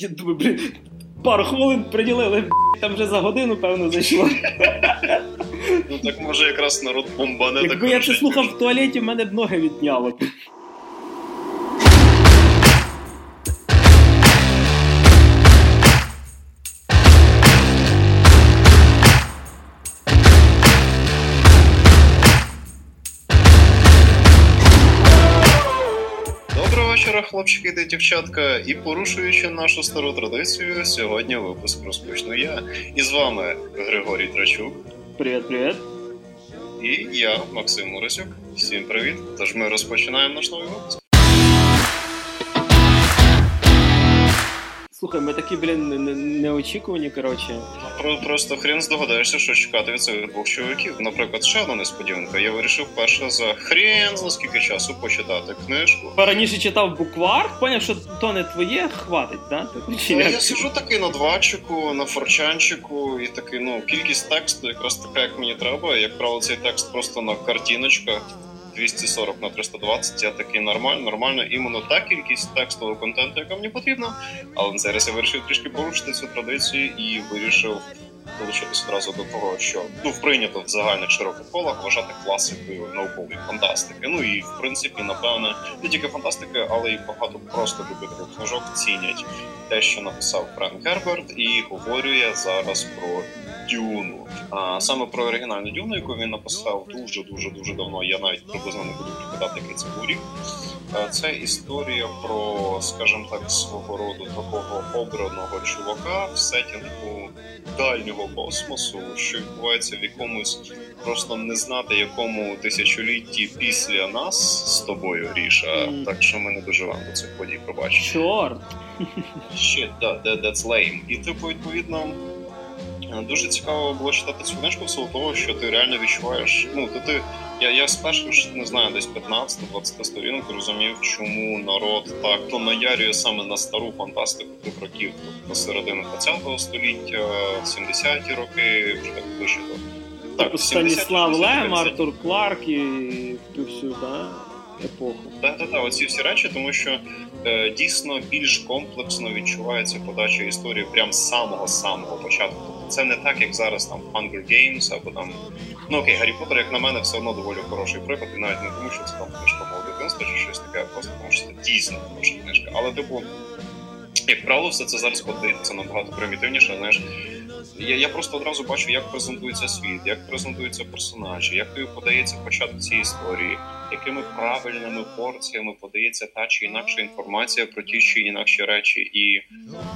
Я думаю, блін, пару хвилин приділили, там вже за годину, певно, зайшло. Ну так може якраз народ бомбане. Якби я це слухав в туалеті, в мене б ноги відняло. Хлопчики та дівчатка. І порушуючи нашу стару традицію, сьогодні випуск розпочну я. І з вами Григорій Трачук. Привіт, привіт. І я, Максим Моросюк. Всім привіт. Тож ми розпочинаємо наш новий випуск. Слухай, ми такі, блін, не- не- неочікувані, коротше. Про просто хрен здогадаєшся, що чекати від цих двох чоловіків. Наприклад, ще одна несподіванка. Я вирішив перше за хрен за скільки часу почитати книжку. Раніше читав буквар, поняв, що то не твоє, хватить, да? Ну, я сижу такий на двачику, на форчанчику, і такий, ну, кількість тексту якраз така, як мені треба. Як правило, цей текст просто на картиночках 240 на 320, я такий нормально, нормально, іменно та кількість текстового контенту, яка мені потрібна. Але зараз я вирішив трішки порушити цю традицію і вирішив долучитися одразу до того, що ну прийнято в загальних широких колах вважати класикою наукової фантастики. Ну і в принципі, напевне, не тільки фантастики, але й багато просто любителів книжок цінять те, що написав Френк Герберт, і говорю я зараз про Дюну. А саме про оригінальну Дюну, яку він написав дуже дуже дуже давно. Я навіть приблизно не буду пригадати, який це був рік. Це історія про, скажімо так, свого роду такого обраного чувака в сетінгу дальнього космосу, що відбувається в якомусь просто не знати якому тисячолітті після нас з тобою, Ріша. Так що ми не доживемо до цих подій, пробач. Чорт. Shit, да, that, that's lame. І типу, відповідно, дуже цікаво було читати цю книжку в силу того, що ти реально відчуваєш. Ну, то ти. Я, я спершу ж не знаю, десь 15-20 сторінок розумів, чому народ так то наярює саме на стару фантастику тих років, тобто середини 20-го століття, 70-ті роки, вже так ближче до. Типу Станіслав Лем, Артур Кларк і ту всю, да, епоху. Так, так, так, оці всі речі, тому що е, дійсно більш комплексно відчувається подача історії прям з самого самого початку. Це не так, як зараз там Hunger Games або там. Ну окей, Гаррі Поттер, як на мене, все одно доволі хороший приклад, і навіть не тому, що це там книжка мого дитинства чи щось таке, а просто тому, що це дійсно хороша книжка. Але, типу, як правило, все це зараз подивиться набагато примітивніше. Знаєш, я, я просто одразу бачу, як презентується світ, як презентуються персонажі, як тобі подається початок цієї історії, якими правильними порціями подається та чи інакша інформація про ті чи інакші речі, і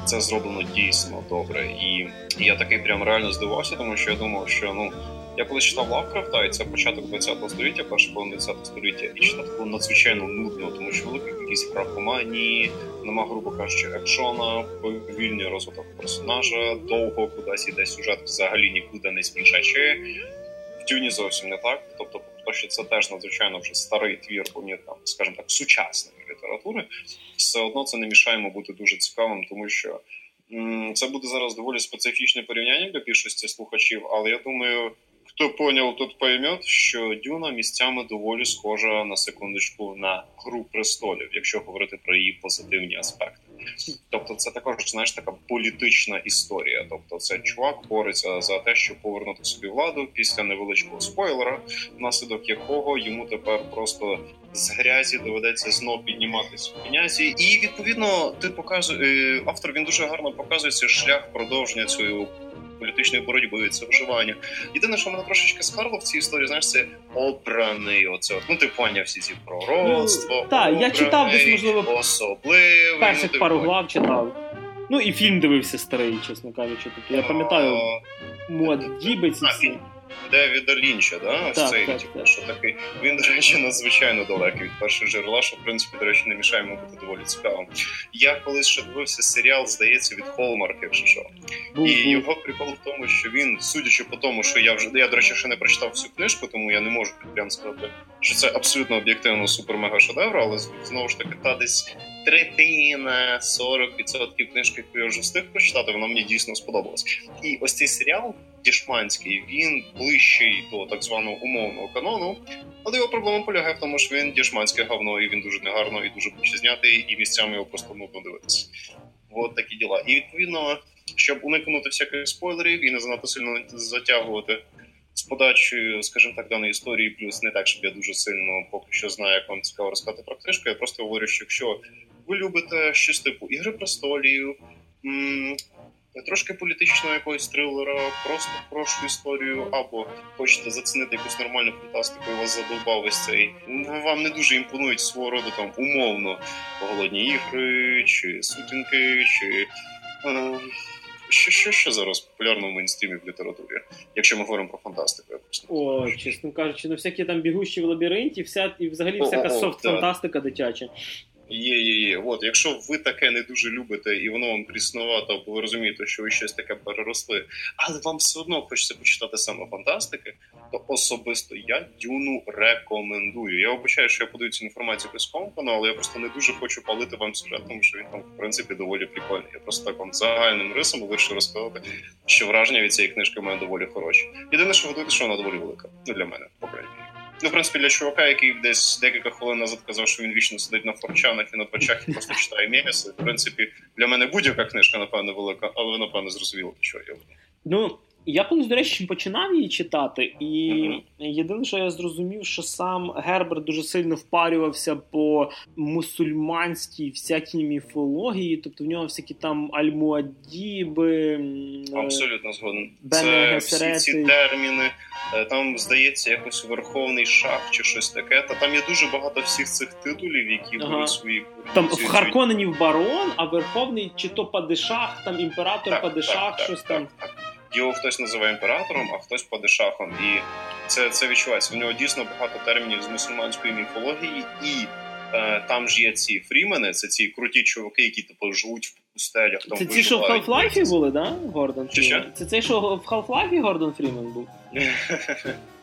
це зроблено дійсно добре. І я такий прям реально здивувався, тому що я думав, що ну. Я коли читав Лавкрафта, і це початок 20 століття, перша половина 20 століття, і читав було надзвичайно нудно, тому що велика кількість графоманії, нема, грубо кажучи, екшона, повільний розвиток персонажа, довго кудись іде сюжет, взагалі нікуди не спішачи. В Дюні зовсім не так. Тобто, то, що це теж надзвичайно вже старий твір, повні там, скажімо так, сучасної літератури, все одно це не мішає йому бути дуже цікавим, тому що м, це буде зараз доволі специфічне порівняння для більшості слухачів, але я думаю. Хто поняв, тот поймет, що Дюна місцями доволі схожа на секундочку на гру престолів, якщо говорити про її позитивні аспекти. Тобто, це також знаєш така політична історія. Тобто, це чувак бореться за те, щоб повернути собі владу після невеличкого спойлера, внаслідок якого йому тепер просто з грязі доведеться знов підніматися в князі. І відповідно, ти показує автор. Він дуже гарно показує цей шлях продовження цієї політичної боротьби, це виживання. Єдине, що мене трошечки скарло в цій історії, знаєш, це обраний. Оце от. ну ти поняв всі ці пророцтво. Ну, так, я читав десь, можливо, особливий. Перших ну, пару глав читав. Ну і фільм дивився старий, чесно кажучи. Тобто я пам'ятаю мод Дібець і А, всі. фільм. Девіда Лінча, да? Ось Так, цей, так, типу, так. що такий. Він, до речі, надзвичайно далекий від першого джерела, що в принципі, до речі, не мішає йому бути доволі цікавим. Я колись ще дивився серіал, здається, від Hallmark, якщо що. Був, І його прикол в тому, що він, судячи по тому, що я вже я, до речі, ще не прочитав всю книжку, тому я не можу прям сказати, що це абсолютно об'єктивно супер-мега шедевр, але знову ж таки, та десь третина, 40% книжки, яку я вже встиг прочитати, вона мені дійсно сподобалась. І ось цей серіал Дішманський, він ближчий до так званого умовного канону. Але його проблема полягає в тому, що він дішманське говно, і він дуже негарно і дуже знятий, і місцями його просто нудно дивитися. От такі діла. І відповідно, щоб уникнути всяких спойлерів і не занадто сильно затягувати з подачею, скажімо так, даної історії, плюс не так, щоб я дуже сильно поки що знаю, як вам цікаво розказати про книжку. Я просто говорю, що якщо ви любите щось типу Ігри престолів. М- Трошки політичного якогось трилера, просто хорошу історію, або хочете зацінити якусь нормальну фантастику, і вас задовбав ось цей. Вам не дуже імпонують свого роду там умовно голодні ігри, чи сутінки, чи е, що, що, що зараз популярно в мейнстрімі в літературі, якщо ми говоримо про фантастику. О, чесно кажучи, ну всякі там бігущі в лабіринті, вся і взагалі всяка софт-фантастика дитяча. Є, є, є. От, якщо ви таке не дуже любите і воно вам пріснувато, бо ви розумієте, що ви щось таке переросли, але вам все одно хочеться почитати саме фантастики, то особисто я дюну рекомендую. Я обіцяю, що я подаю цю інформацію без компану, але я просто не дуже хочу палити вам сюжет, тому що він там в принципі доволі прикольний. Я просто так вам загальним рисом вирішив розказати, що враження від цієї книжки мене доволі хороші. Єдине, що готуєте, що вона доволі велика. Ну для мене, по крайній. Ну, в принципі, для чувака, який десь декілька хвилин назад казав, що він вічно сидить на форчанах і на двачах і просто читає меміси. В принципі, для мене будь-яка книжка, напевно, велика, але ви, напевно, зрозуміло, що я. Ну, я колись, до речі, починав її читати, і єдине, що я зрозумів, що сам Герберт дуже сильно впарювався по мусульманській всякій міфології, тобто в нього всякі там альмуадіби. е, Абсолютно згоден. Це всі ці терміни. е, Там здається якось верховний шах чи щось таке. Та там є дуже багато всіх цих титулів, які Ага. беруть свої Там в Харконенів барон, а верховний чи то падишах, там імператор Так, падишах, так, щось так, там. Його хтось називає імператором, а хтось падишахом. І це, це відчувається. У нього дійсно багато термінів з мусульманської міфології, і е, там ж є ці фрімени, це ці круті чуваки, які типу живуть в пустелях. Там Це ті, що в. Half-Life були, да? Гордон Чи що? Це цей, що в Half-Life Гордон Фрімен був?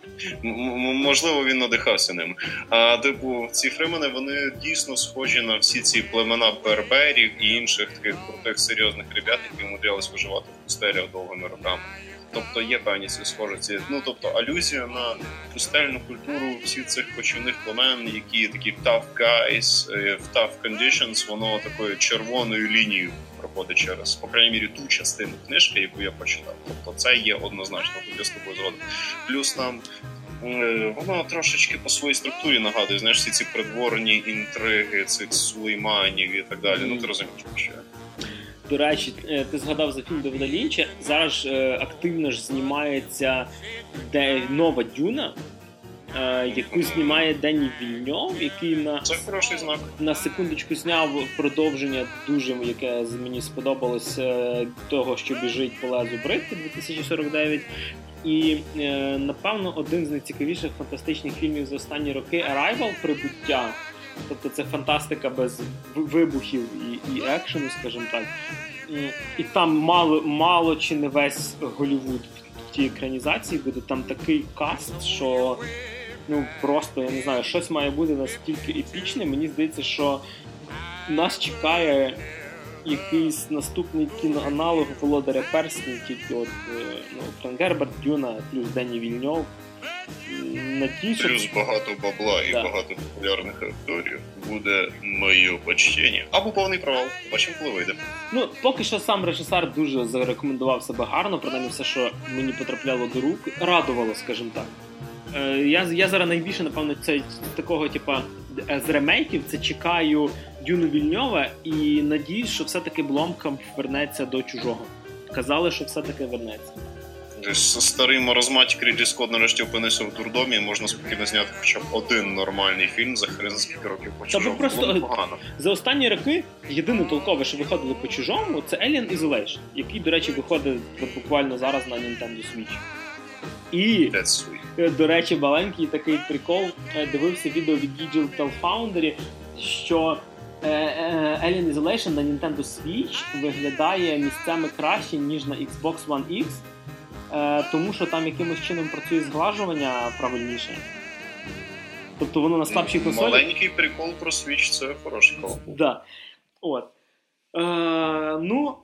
Можливо, він надихався ним. А типу, ці фримени вони дійсно схожі на всі ці племена берберів і інших таких крутих серйозних ребят, які умудрялись виживати в пустелях довгими роками. Тобто є певні ці схожості. Ну тобто алюзія на пустельну культуру всіх цих кочівних племен, які такі tough guys е, в tough conditions, воно такою червоною лінією проходить через, по крайній мірі, ту частину книжки, яку я прочитав. Тобто це є однозначно, я з тобою згоден. Плюс там е, воно трошечки по своїй структурі нагадує, знаєш, всі ці придворні інтриги цих сулейманів і так далі. Ну ти розумієш, що я. До речі, е, ти згадав за фільм Девіда Лінча. Зараз ж е, активно ж знімається де нова дюна, е, яку знімає Дені Вільньов, який на, Це хороший знак. на секундочку зняв продовження дуже, яке мені сподобалось е, того, що біжить по лезу бритки 2049. І е, напевно один з найцікавіших фантастичних фільмів за останні роки Arrival Прибуття. Тобто це фантастика без вибухів і, і екшену, скажімо так. І там мало, мало чи не весь Голівуд в тій екранізації буде там такий каст, що ну просто я не знаю, щось має бути настільки епічне. Мені здається, що нас чекає якийсь наступний кіноаналог володаря перснів, тільки от е, ну, Френк Герберт, Дюна, плюс Дені Вільньов. Що Плюс багато бабла і Да. багато популярних акторів. Буде моє почтення. Або повний провал. Бачимо, коли вийде. Ну, поки що сам режисер дуже зарекомендував себе гарно, принаймні все, що мені потрапляло до рук, радувало, скажімо так. Е, я, я зараз найбільше, напевно, це такого, типа, з ремейків, це чекаю Дюну Вільньова і надіюсь, що все-таки Бломкам вернеться до чужого. Казали, що все-таки вернеться. Старий маразматик Рідлі Скотт нарешті опинився в дурдомі, і можна спокійно зняти хоча б один нормальний фільм за хрен за скільки років по чужому. просто- Було непогано. За останні роки єдине толкове, що виходило по чужому, це Alien Isolation, який, до речі, виходить буквально зараз на Nintendo Switch. І. Е, До речі, маленький такий прикол. Е, Дивився відео від Digital Foundry, що е, Alien Isolation на Nintendo Switch виглядає місцями краще, ніж на Xbox One X, тому що там якимось чином працює зглажування правильніше. Тобто воно на слабшій консолі. Маленький прикол про Switch це хороший кол. Да. От. Е, ну,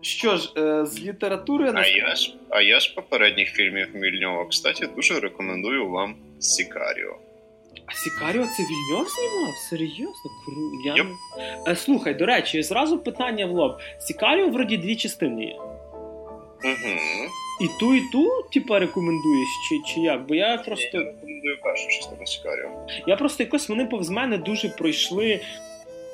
що ж, е, з літератури А я ж, а я ж попередніх фільмів Мільньова, кстати, дуже рекомендую вам Сікаріо. А Сікаріо це Вільньов знімав? Серйозно? Кру... Я... Yep. Е, слухай, до речі, зразу питання в лоб. Сікаріо вроді дві частини є. Угу. І ту, і ту, типа, рекомендуєш, чи, чи як? Бо я просто. Я рекомендую першу частину Сікаріо. Я просто якось вони повз мене дуже пройшли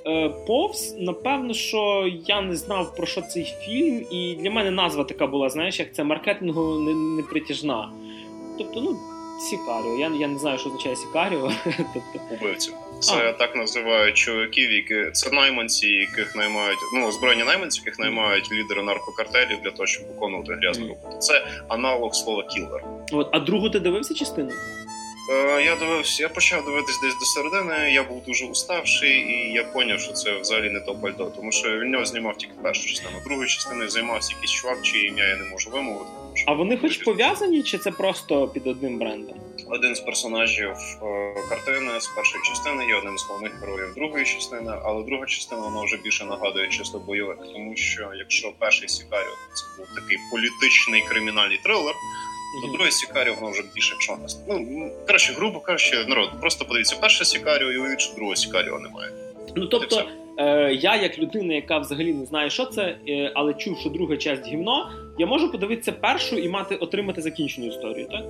е, повз. Напевно, що я не знав про що цей фільм, і для мене назва така була, знаєш, як це маркетингово не- непритяжна. Тобто, ну, Сікаріо. Я, я не знаю, що означає Сікаріо. тобто, Убивців. Це так називають чоловіків, які це найманці, яких наймають ну збройні найманці, яких наймають лідери наркокартелів для того, щоб виконувати грязну роботу. Це аналог слова кілер. от, а другу ти дивився частину? Е, я дивився, я почав дивитись десь до середини. Я був дуже уставший, і я зрозумів, що це взагалі не то пальто, тому що він нього знімав тільки першу частину. Другою частиною займався якийсь чувак, чиє ім'я я не можу вимовити. А вони хоч пов'язані, чи це просто під одним брендом? Один з персонажів е, картини з першої частини є одним з головних героїв другої частини, але друга частина вона вже більше нагадує чисто бойовик, тому що якщо перший Сікаріо це був такий політичний кримінальний трилер, то другої Сікаріо воно вже більше чорності. Ну краще, грубо кажучи, народ, просто подивіться перше Сікаріо і уявіть, що другого Сікаріо немає. Ну тобто, е, я, як людина, яка взагалі не знає, що це, е, але чув, що друга часть гівно, я можу подивитися першу і мати отримати закінчену історію, так?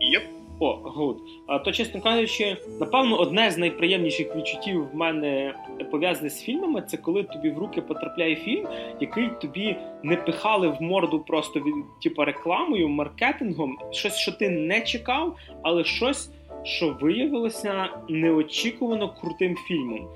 Yep. О, good. То, чесно кажучи, напевно, одне з найприємніших відчуттів в мене пов'язане з фільмами, це коли тобі в руки потрапляє фільм, який тобі не пихали в морду просто від типу, рекламою, маркетингом, щось, що ти не чекав, але щось, що виявилося неочікувано крутим фільмом.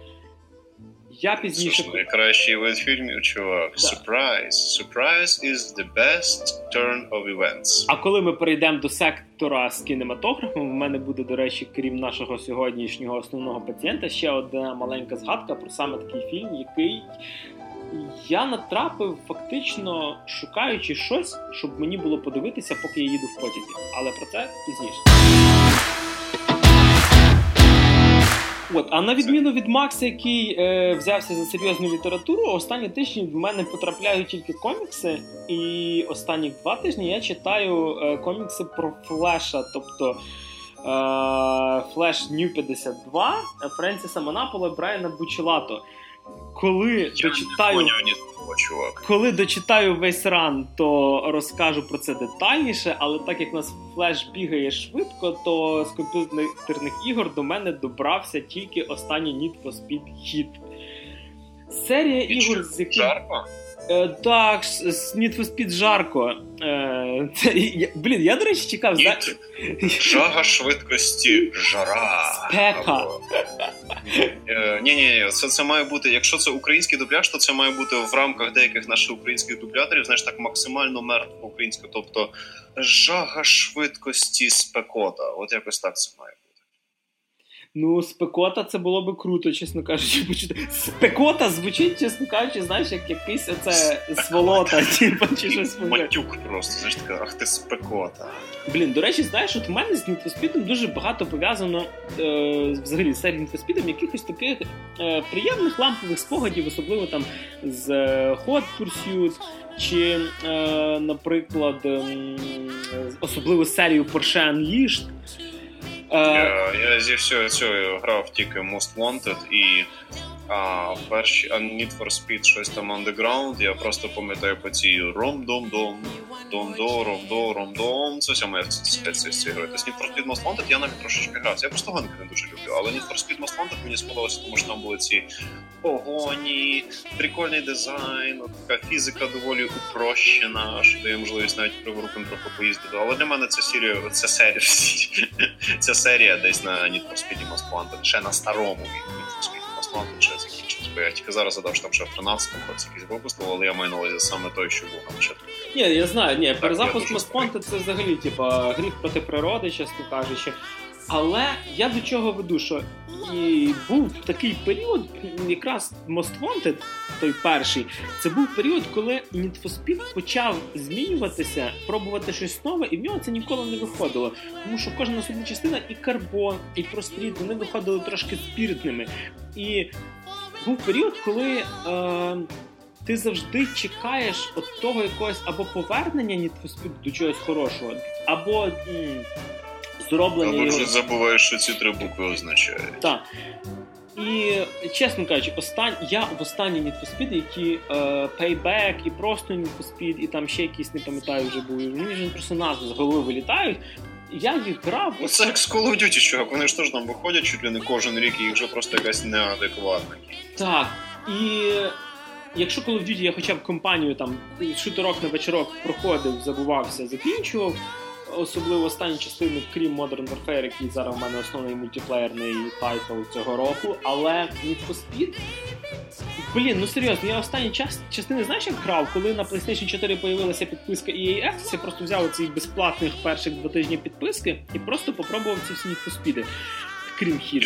Я пізніше ж найкращий вид фільмів, чувак. Да. Surprise. Surprise is the best turn of events. А коли ми перейдемо до сектора з кінематографом, в мене буде, до речі, крім нашого сьогоднішнього основного пацієнта, ще одна маленька згадка про саме такий фільм, який я натрапив фактично шукаючи щось, щоб мені було подивитися, поки я їду в потязі. Але про це пізніше. От, а на відміну від Макса, який е, взявся за серйозну літературу, останні тижні в мене потрапляють тільки комікси, і останні два тижні я читаю е, комікси про Флеша, тобто е, Флеш Нью 52 Френсіса Монапола Брайана Бучелато. Коли Я дочитаю. не поняв ні того, чувак. Коли дочитаю весь ран, то розкажу про це детальніше, але так як у нас флеш бігає швидко, то з комп'ютерних ігор до мене добрався тільки останній Need for Speed Hit. Серія ігор, з яких? Е, так, Need for Speed жарко. Е, це, я, блін, я, до речі, чекав. за- Жага швидкості, жара. Спека. Е, Ні, ні, це, це має бути. Якщо це український дубляж, то це має бути в рамках деяких наших українських дубляторів, знаєш, так максимально мертво українське. Тобто жага швидкості спекота. От якось так це має бути. Ну, спекота це було би круто, чесно кажучи, почути. Спекота звучить, чесно кажучи, знаєш, як якийсь оце сволота, типу, чи щось. Матюк просто, знаєш, така, ах ти спекота. Блін, до речі, знаєш, от в мене з Speed дуже багато пов'язано е, взагалі з серією Need якихось таких е, приємних лампових спогадів, особливо там з е, Hot Pursuit, чи, е, наприклад, ем, особливо з серією Porsche Unleashed. Е, Я, я зі всього цього грав тільки Most Wanted і а, перші а Need for Speed щось там Underground. Я просто пам'ятаю по цій ром-дом-дом, дом-до, ром-до, ром-дом. Це вся моя спеція з цієї гри. Тобто Need for Speed Most Wanted я навіть трошечки грав. Я просто гонки не дуже люблю. Але Need for Speed Most Wanted мені сподобалося, тому що там були ці погоні, прикольний дизайн, така фізика доволі упрощена, що дає можливість навіть приворуком трохи поїздити. Але для мене це серія, це серія, ця серія десь на Need for Speed Most Wanted, ще на старому Wanted ще закінчилась. Бо я тільки зараз задав, що там ще в 13-му році якийсь випустили, але я маю на увазі саме той, що був на початку. Ні, я знаю, ні, перезапуск дуже це взагалі, типа, гріх проти природи, чесно кажучи. Але я до чого веду, що і був такий період, якраз Most Wanted, той перший, це був період, коли Need for Speed почав змінюватися, пробувати щось нове, і в нього це ніколи не виходило. Тому що кожна наступна частина і карбон, і простріт, вони виходили трошки спіртними. І був період, коли. Е- ти завжди чекаєш от того якогось або повернення Need for Speed до чогось хорошого, або м, зроблений. Або його- вже забуваєш, що ці три букви означають. Так. І чесно кажучи, остань... я в останні Need for Speed, які е, Payback, і просто Need for Speed, і там ще якісь, не пам'ятаю, вже були. Мені вже просто назви з голови вилітають. Я їх грав. Ну, Це як з Call of Duty, чувак. Вони ж теж там виходять чуть ли не кожен рік, і їх вже просто якась неадекватна. Так. І якщо Call of Duty я хоча б компанію там шутерок на вечорок проходив, забувався, закінчував. Особливо останні частини, крім Modern Warfare, який зараз в мене основний мультиплеєрний title цього року. Але Need for Speed? Блін, ну серйозно, я останні час частини знаєш, як грав, коли на PlayStation 4 появилася підписка EAX, я просто взяв ці безплатних перших два тижні підписки і просто попробував ці всі Need for Speed, крім хід.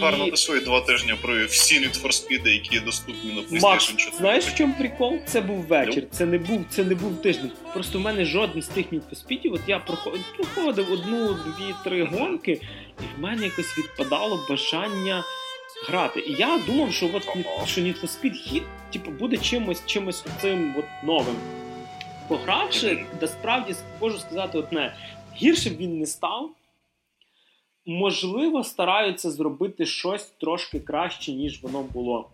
Гарно ти свої два тижні провів всі Need for Speed, які доступні на PlayStation Макс, 4. знаєш в чому прикол? Це був вечір, це не був, це не був тиждень. Просто в мене жоден з тих Need for Speed, от я проходив, проходив одну, дві, три гонки, і в мене якось відпадало бажання грати. І я думав, що от що Need for Speed хід, типу, буде чимось, чимось цим от новим. Погравши, насправді можу сказати одне: гірше б він не став. Можливо, стараються зробити щось трошки краще, ніж воно було.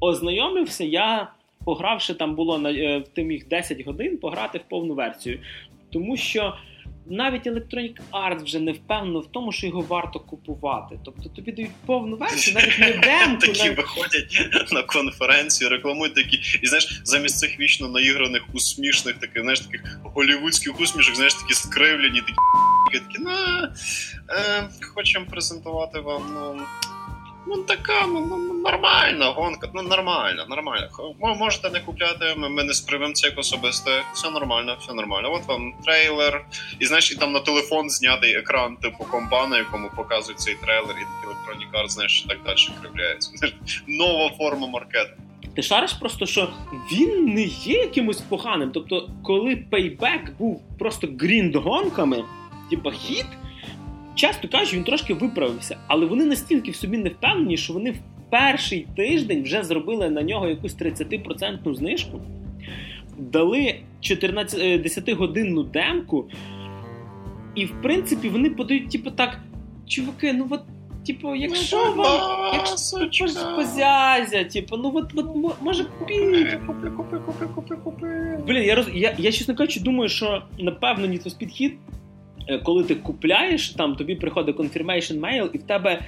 Ознайомився я, погравши там було на е, тим їх 10 годин, пограти в повну версію. Тому що навіть Electronic Arts вже не впевнено в тому, що його варто купувати. Тобто тобі дають повну версію, навіть не демку, Такі навіть... виходять на конференції, рекламують такі, і знаєш, замість цих вічно наіграних усмішних, таких, знаєш, таких голівудських усмішок, знаєш, такі скривлені, такі такі, ну, е, хочемо презентувати вам, ну. Ну, така, ну, ну, нормальна гонка, ну нормально, нормально. Можете не купляти, ми, ми не сприймемо це як особисте. Все нормально, все нормально. От вам трейлер. І знаєш, і там на телефон знятий екран, типу компа, на якому показують цей трейлер, і такий Electronic Arts, знаєш, і так далі кривляється. Нова форма маркетингу. Ти шариш просто, що він не є якимось поганим. Тобто, коли Payback був просто грінд-гонками, типа хіт, часто кажуть, він трошки виправився. Але вони настільки в собі не впевнені, що вони в перший тиждень вже зробили на нього якусь 30% знижку, дали 14, е, 10-годинну демку, і в принципі вони подають, типу, так, чуваки, ну от. Типу, якщо вам якщо позязя, типу, ну от, от може купіть. Купи, купи, купи, купи, купи. Блін, я роз я, я чесно кажучи, думаю, що напевно Need for Speed е, коли ти купляєш, там тобі приходить confirmation mail, і в тебе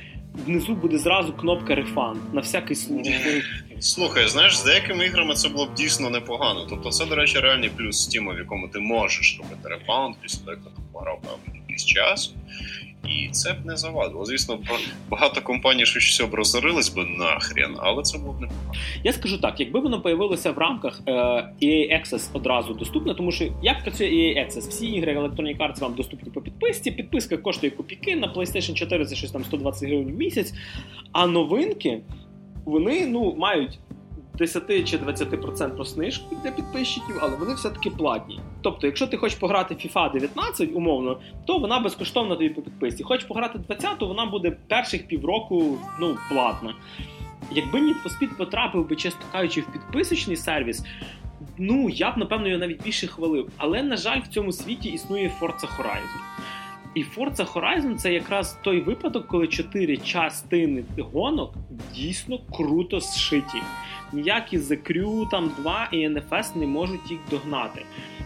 внизу буде зразу кнопка refund на всякий случай. Слухай, знаєш, з деякими іграми це було б дійсно непогано. Тобто, це, до речі, реальний плюс Steam, в якому ти можеш робити рефаунд після того, як ти пограв якийсь час. І це б не завадило. Звісно, багато компаній всього б розорились би нахрен, але це було б непогано. Я скажу так, якби воно появилося в рамках е, EA Access одразу доступно, тому що як працює EA Access? Всі ігри Electronic Arts вам доступні по підписці. Підписка коштує копійки, на PlayStation 4 це щось там 120 гривень в місяць. А новинки вони ну мають 10 чи 20% знижку для підписчиків, але вони все-таки платні. Тобто, якщо ти хочеш пограти FIFA 19, умовно, то вона безкоштовна тобі по підписці. Хочеш пограти 20, то вона буде перших півроку ну, платна. Якби Need for Speed потрапив би, чесно кажучи, в підписочний сервіс, ну я б напевно його навіть більше хвалив. Але на жаль, в цьому світі існує Forza Horizon. І Forza Horizon це якраз той випадок, коли чотири частини гонок дійсно круто зшиті. Ніякі The Crew там 2 і NFS не можуть їх догнати.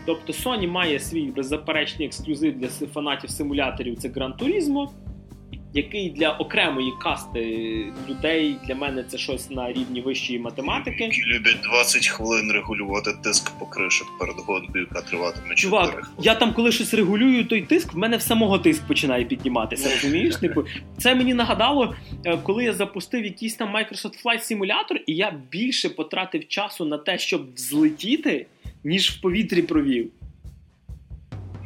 Тобто Sony має свій беззаперечний ексклюзив для фанатів симуляторів це Gran Turismo, який для окремої касти людей для мене це щось на рівні вищої математики. Які люблять 20 хвилин регулювати тиск покришок перед гонкою, яка триватиме 4 Чувак, хвилини. я там коли щось регулюю той тиск, в мене в самого тиск починає підніматися. Розумієш? Типу, це мені нагадало, е, коли я запустив якийсь там Microsoft Flight Simulator, і я більше потратив часу на те, щоб взлетіти, ніж в повітрі провів.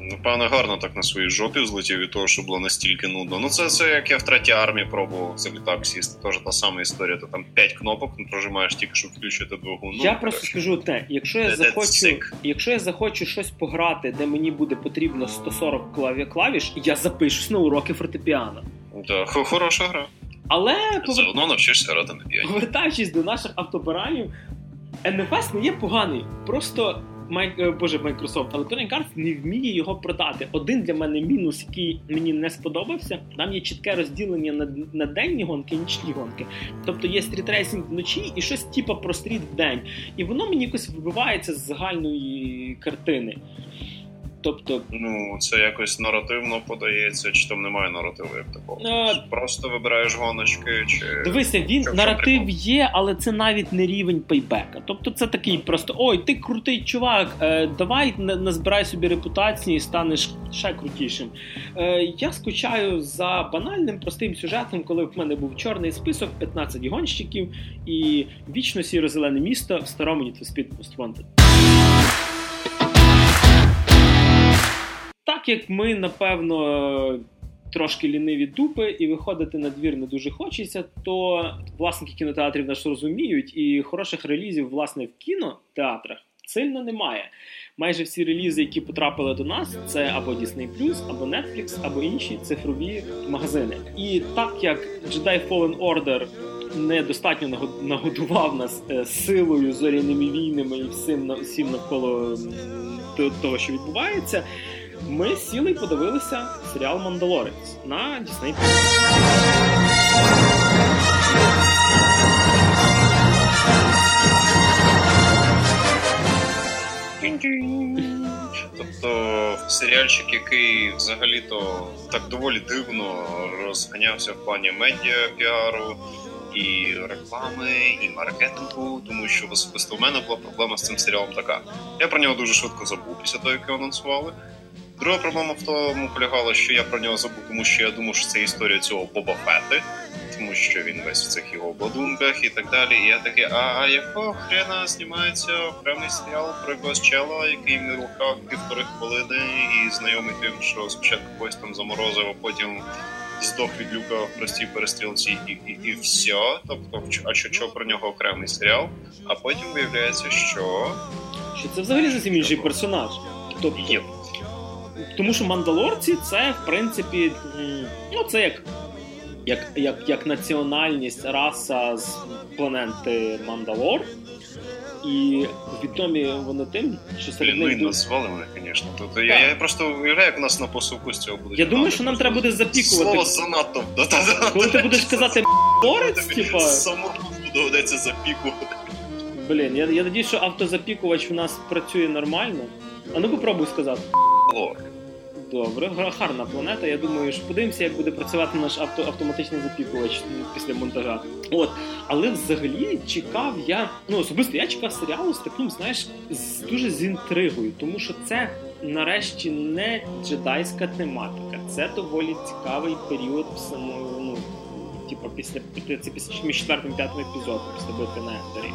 Напевно, гарно так на своїй жопі злетів від того, що було настільки нудно. Ну, це, це як я в третій армії пробував за літак сісти. Теж та сама історія. Ти там 5 кнопок прожимаєш тільки, щоб включити двигун. Ну, я просто скажу те, якщо я захочу, якщо я захочу щось пограти, де мені буде потрібно 140 клаві клавіш, я запишусь на уроки фортепіано. Да, хороша гра. Але повер- Заодно навчишся грати на піані. повертаючись до наших автобаранів, NFS не є поганий. Просто Майк, е, боже, Microsoft, Electronic Arts не вміє його продати. Один для мене мінус, який мені не сподобався, там є чітке розділення на, на денні гонки і нічні гонки. Тобто є стрітрейсинг вночі і щось типа про стріт в день. І воно мені якось вибивається з загальної картини. Тобто, Ну, це якось наративно подається, чи там немає наративу як такого. Е, Просто вибираєш гоночки, чи. Дивися, він що наратив є, але це навіть не рівень пейбека. Тобто це такий просто: ой, ти крутий чувак, е, давай на- назбирай собі репутацію і станеш ще крутішим. Е, я скучаю за банальним простим сюжетом, коли в мене був чорний список, 15 гонщиків і вічно сіро-зелене місто в старому Need for Speed Most Wanted. Як ми, напевно, трошки ліниві дупи і виходити на двір не дуже хочеться, то власники кінотеатрів нас розуміють, і хороших релізів, власне, в кінотеатрах сильно немає. Майже всі релізи, які потрапили до нас, це або Disney+, або Netflix, або інші цифрові магазини. І так як Jedi Fallen Order недостатньо наго- нагодував нас е, силою, зоряними війнами і всім всім навколо того, що відбувається. Ми сіли і подивилися серіал Мандалорець на Disney+. Тобто серіальчик, який взагалі-то так доволі дивно розганявся в плані медіа, піару і реклами, і маркетингу, тому що особисто в мене була проблема з цим серіалом така. Я про нього дуже швидко забув після того, як його анонсували. Друга проблема в тому полягала, що я про нього забув, тому що я думав, що це історія цього Боба Фети, тому що він весь в цих його обладунках і так далі. І я такий, а, а якого хрена знімається окремий серіал про якогось чела, який в руках півтори хвилини і знайомий тим, що спочатку когось там заморозив, а потім здох від люка в простій перестрілці і, і, і все. Тобто, а що, що про нього окремий серіал? А потім виявляється, що Що це взагалі зовсім інший персонаж. Тобто, є тому що мандалорці це, в принципі, ну це як, як, як, як національність раса з планети Мандалор. І відомі вони тим, що серед них назвали мене, звісно. Тобто я, я просто уявляю, як у нас на посилку з цього буде. Я думаю, що нам треба буде запікувати. Слово занадто. Да-да-да. Коли ти будеш казати «морець», типа. Самому доведеться запікувати. Блін, я, я надію, що автозапікувач в нас працює нормально. А ну попробуй сказати. Лор. Добре, гарна планета. Я думаю, що подивимося, як буде працювати наш авто, автоматичний запікувач після монтажа. От, але взагалі чекав я. Ну особисто я чекав серіалу з таким, знаєш, з дуже з інтригою, тому що це нарешті не джедайська тематика. Це доволі цікавий період в самому, ну, типу, після після і п'ятим епізодом, після битви на Ендері.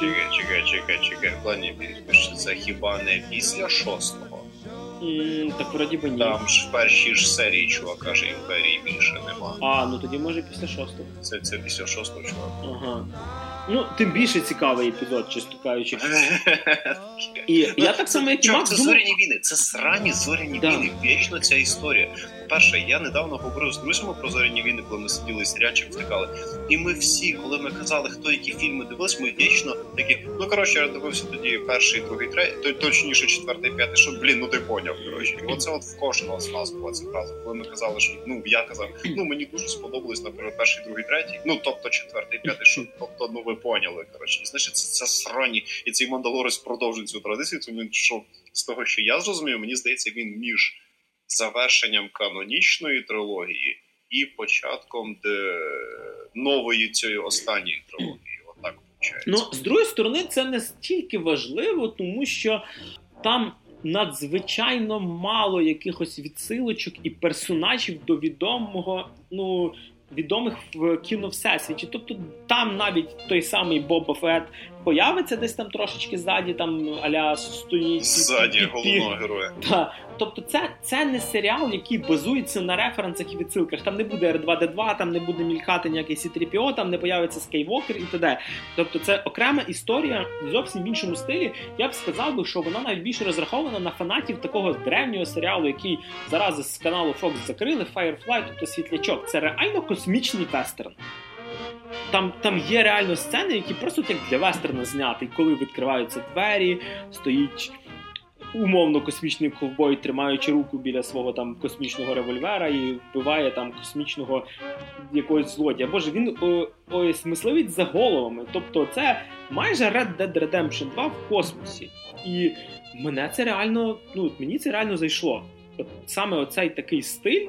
Чекай, чекай, чекай, чекай. В плані це хіба не після шостого? м, Так вроді би ні. Там ж в першій ж серії чувак каже, імперії більше нема. А, ну тоді може після шостого. Це, це після шостого чувака. Ага. Ну, тим більше цікавий епізод, чесно кажучи. І я так само, як і Чувак, Макс, це думав... зоряні війни, це срані зоряні війни. Вічно ця історія. По-перше, я недавно говорив з друзями про зоряні війни, коли ми сиділи і серіальчик втикали. І ми всі, коли ми казали, хто які фільми дивились, ми вічно такі. Ну коротше, я дивився тоді перший, другий, третій, точніше, четвертий, п'ятий, що блін, ну ти поняв. Коротше, і оце от в кожного з нас була ця фраза. Коли ми казали, що ну я казав, ну мені дуже сподобались, наприклад, перший, другий, третій, ну тобто четвертий, п'ятий, що тобто, ну ви поняли. Коротше, і значить, це, це срані, і цей мандалорець продовжує цю традицію. Тому що з того, що я зрозумів, мені здається, він між завершенням канонічної трилогії і початком де... нової цієї останньої трилогії. Отак виходить. Ну, з другої сторони, це не стільки важливо, тому що там надзвичайно мало якихось відсилочок і персонажів до відомого, ну. Відомих в кіно всесвіті. Тобто там навіть той самий Боба Фет появиться десь там трошечки ззаді, там аля стоїть Ззаді головного героя. Та, тобто, це, це не серіал, який базується на референсах і відсилках. Там не буде R2D2, там не буде мількати ніякий C3PO, там не появиться Скайвокер і т.д. Тобто, це окрема історія в зовсім іншому стилі. Я б сказав би, що вона навіть більше розрахована на фанатів такого древнього серіалу, який зараз з каналу Fox закрили Firefly, тобто світлячок. Це реально космічний вестерн. Там там є реально сцени, які просто як для вестерна зняти, коли відкриваються двері, стоїть умовно космічний ковбой, тримаючи руку біля свого там космічного револьвера і вбиває там космічного якогось злодія. Боже, він о, ось мисливець за головами. Тобто, це майже Red Dead Redemption 2 в космосі. І мене це реально, ну мені це реально зайшло. От саме оцей такий стиль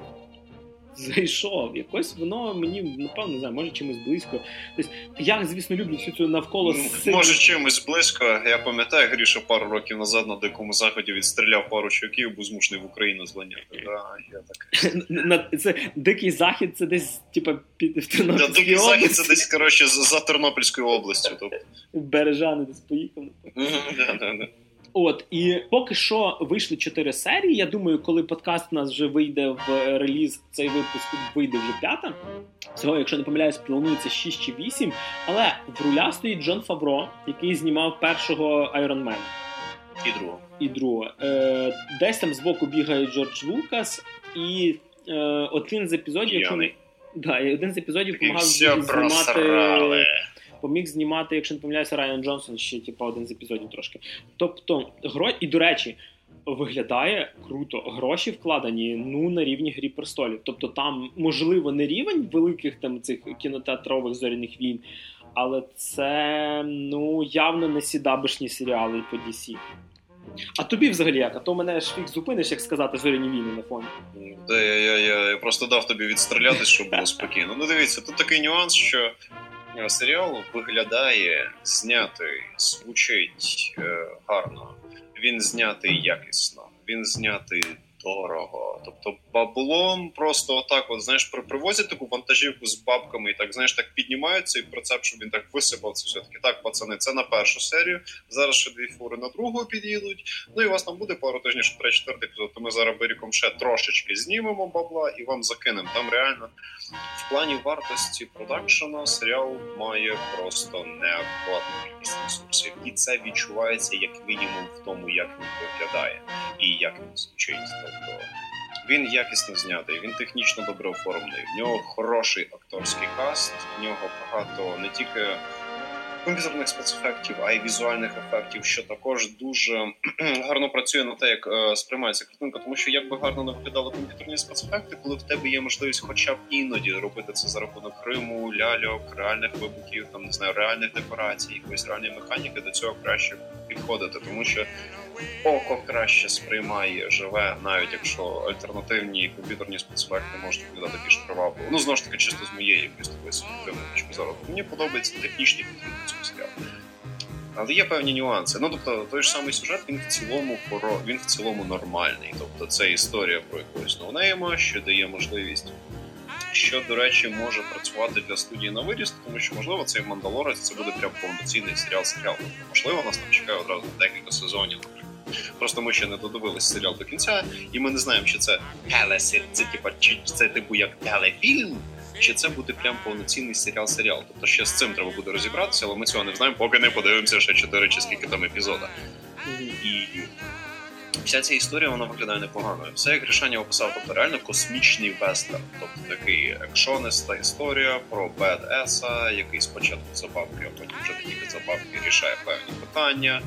зайшов. Якось воно мені напевно не знаю, може чимось близько. Тобто, я, звісно, люблю всю цю навколо Може чимось близько. Я пам'ятаю, Гріша пару років назад на дикому заході відстріляв пару чоловіків, був змушений в Україну злиняти. Да, я так. Це дикий захід, це десь типа під Тернопільській да, Дикий захід це десь коротше за Тернопільською областю. Тобто. Бережани десь поїхав. Да, да, да. От і поки що вийшли чотири серії. Я думаю, коли подкаст у нас вже вийде в реліз, цей випуск вийде вже п'ята. Всього, якщо не помиляюсь, планується 6 чи 8. Але в руля стоїть Джон Фавро, який знімав першого Айронмена. І другого. І другого. Е, Десь там збоку бігає Джордж Лукас, і е, один з епізодів, якщо да, один з епізодів допомагав знімати поміг знімати, якщо не помиляюся, Райан Джонсон ще типу, один з епізодів трошки. Тобто, гро... і до речі, виглядає круто. Гроші вкладені ну на рівні Грі престолів. Тобто, там можливо не рівень великих там цих кінотеатрових зоряних війн, але це ну явно не сідабишні серіали по DC. А тобі взагалі як? А то мене ж фік зупиниш, як сказати, зоряні війни на фоні. Де я я, я, я просто дав тобі відстрілятись, щоб було спокійно. Ну дивіться, тут такий нюанс, що серіал виглядає, знятий, звучить е, гарно. Він знятий якісно, він знятий дорого. Тобто баблом просто отак, от знаєш, привозять таку вантажівку з бабками і так знаєш, так піднімають цей процеп, щоб він так висипав це все таки. Так, пацани, це на першу серію. Зараз ще дві фури на другу під'їдуть. Ну і у вас там буде пару тижнів, що третій, четвертий епізод. То ми зараз беріком ще трошечки знімемо бабла і вам закинемо. Там реально в плані вартості продакшена серіал має просто неадекватну кількість ресурсів, і це відчувається як мінімум в тому, як він виглядає і як він звучить. Тобто він якісно знятий, він технічно добре оформлений. В нього хороший акторський каст, в нього багато не тільки комп'ютерних спецефектів, а й візуальних ефектів, що також дуже гарно працює на те, як е, сприймається картинка, тому що як би гарно не виглядали комп'ютерні спецефекти, коли в тебе є можливість, хоча б іноді робити це за рахунок Криму, ляльок, реальних вибухів, там не знаю, реальних декорацій, якоїсь реальної механіки, до цього краще підходити, тому що око краще сприймає живе, навіть якщо альтернативні комп'ютерні спецефекти можуть виглядати більш привабливо. Ну знову ж таки, чисто з моєї якоїсь такої суб'єктивної точки зору. Мені подобається до цього серіалу. Але є певні нюанси. Ну тобто, той ж самий сюжет він в цілому хоро... він в цілому нормальний. Тобто, це історія про якогось ноунейма, що дає можливість. Що, до речі, може працювати для студії на виріст, тому що, можливо, цей Мандалорець це буде прям повноцінний серіал-серіал. Можливо, нас там чекає одразу декілька сезонів, Просто ми ще не додивились серіал до кінця, і ми не знаємо, чи це телесер, це типа чи це типу як телефільм, чи це буде прям повноцінний серіал-серіал. Тобто ще з цим треба буде розібратися, але ми цього не знаємо, поки не подивимося ще чотири чи скільки там епізода. І вся ця історія вона виглядає непогано. Все як рішення описав, тобто реально космічний вестерн, тобто такий екшониста історія про Бед Еса, який спочатку забавки, а потім вже тільки забавки рішає певні питання.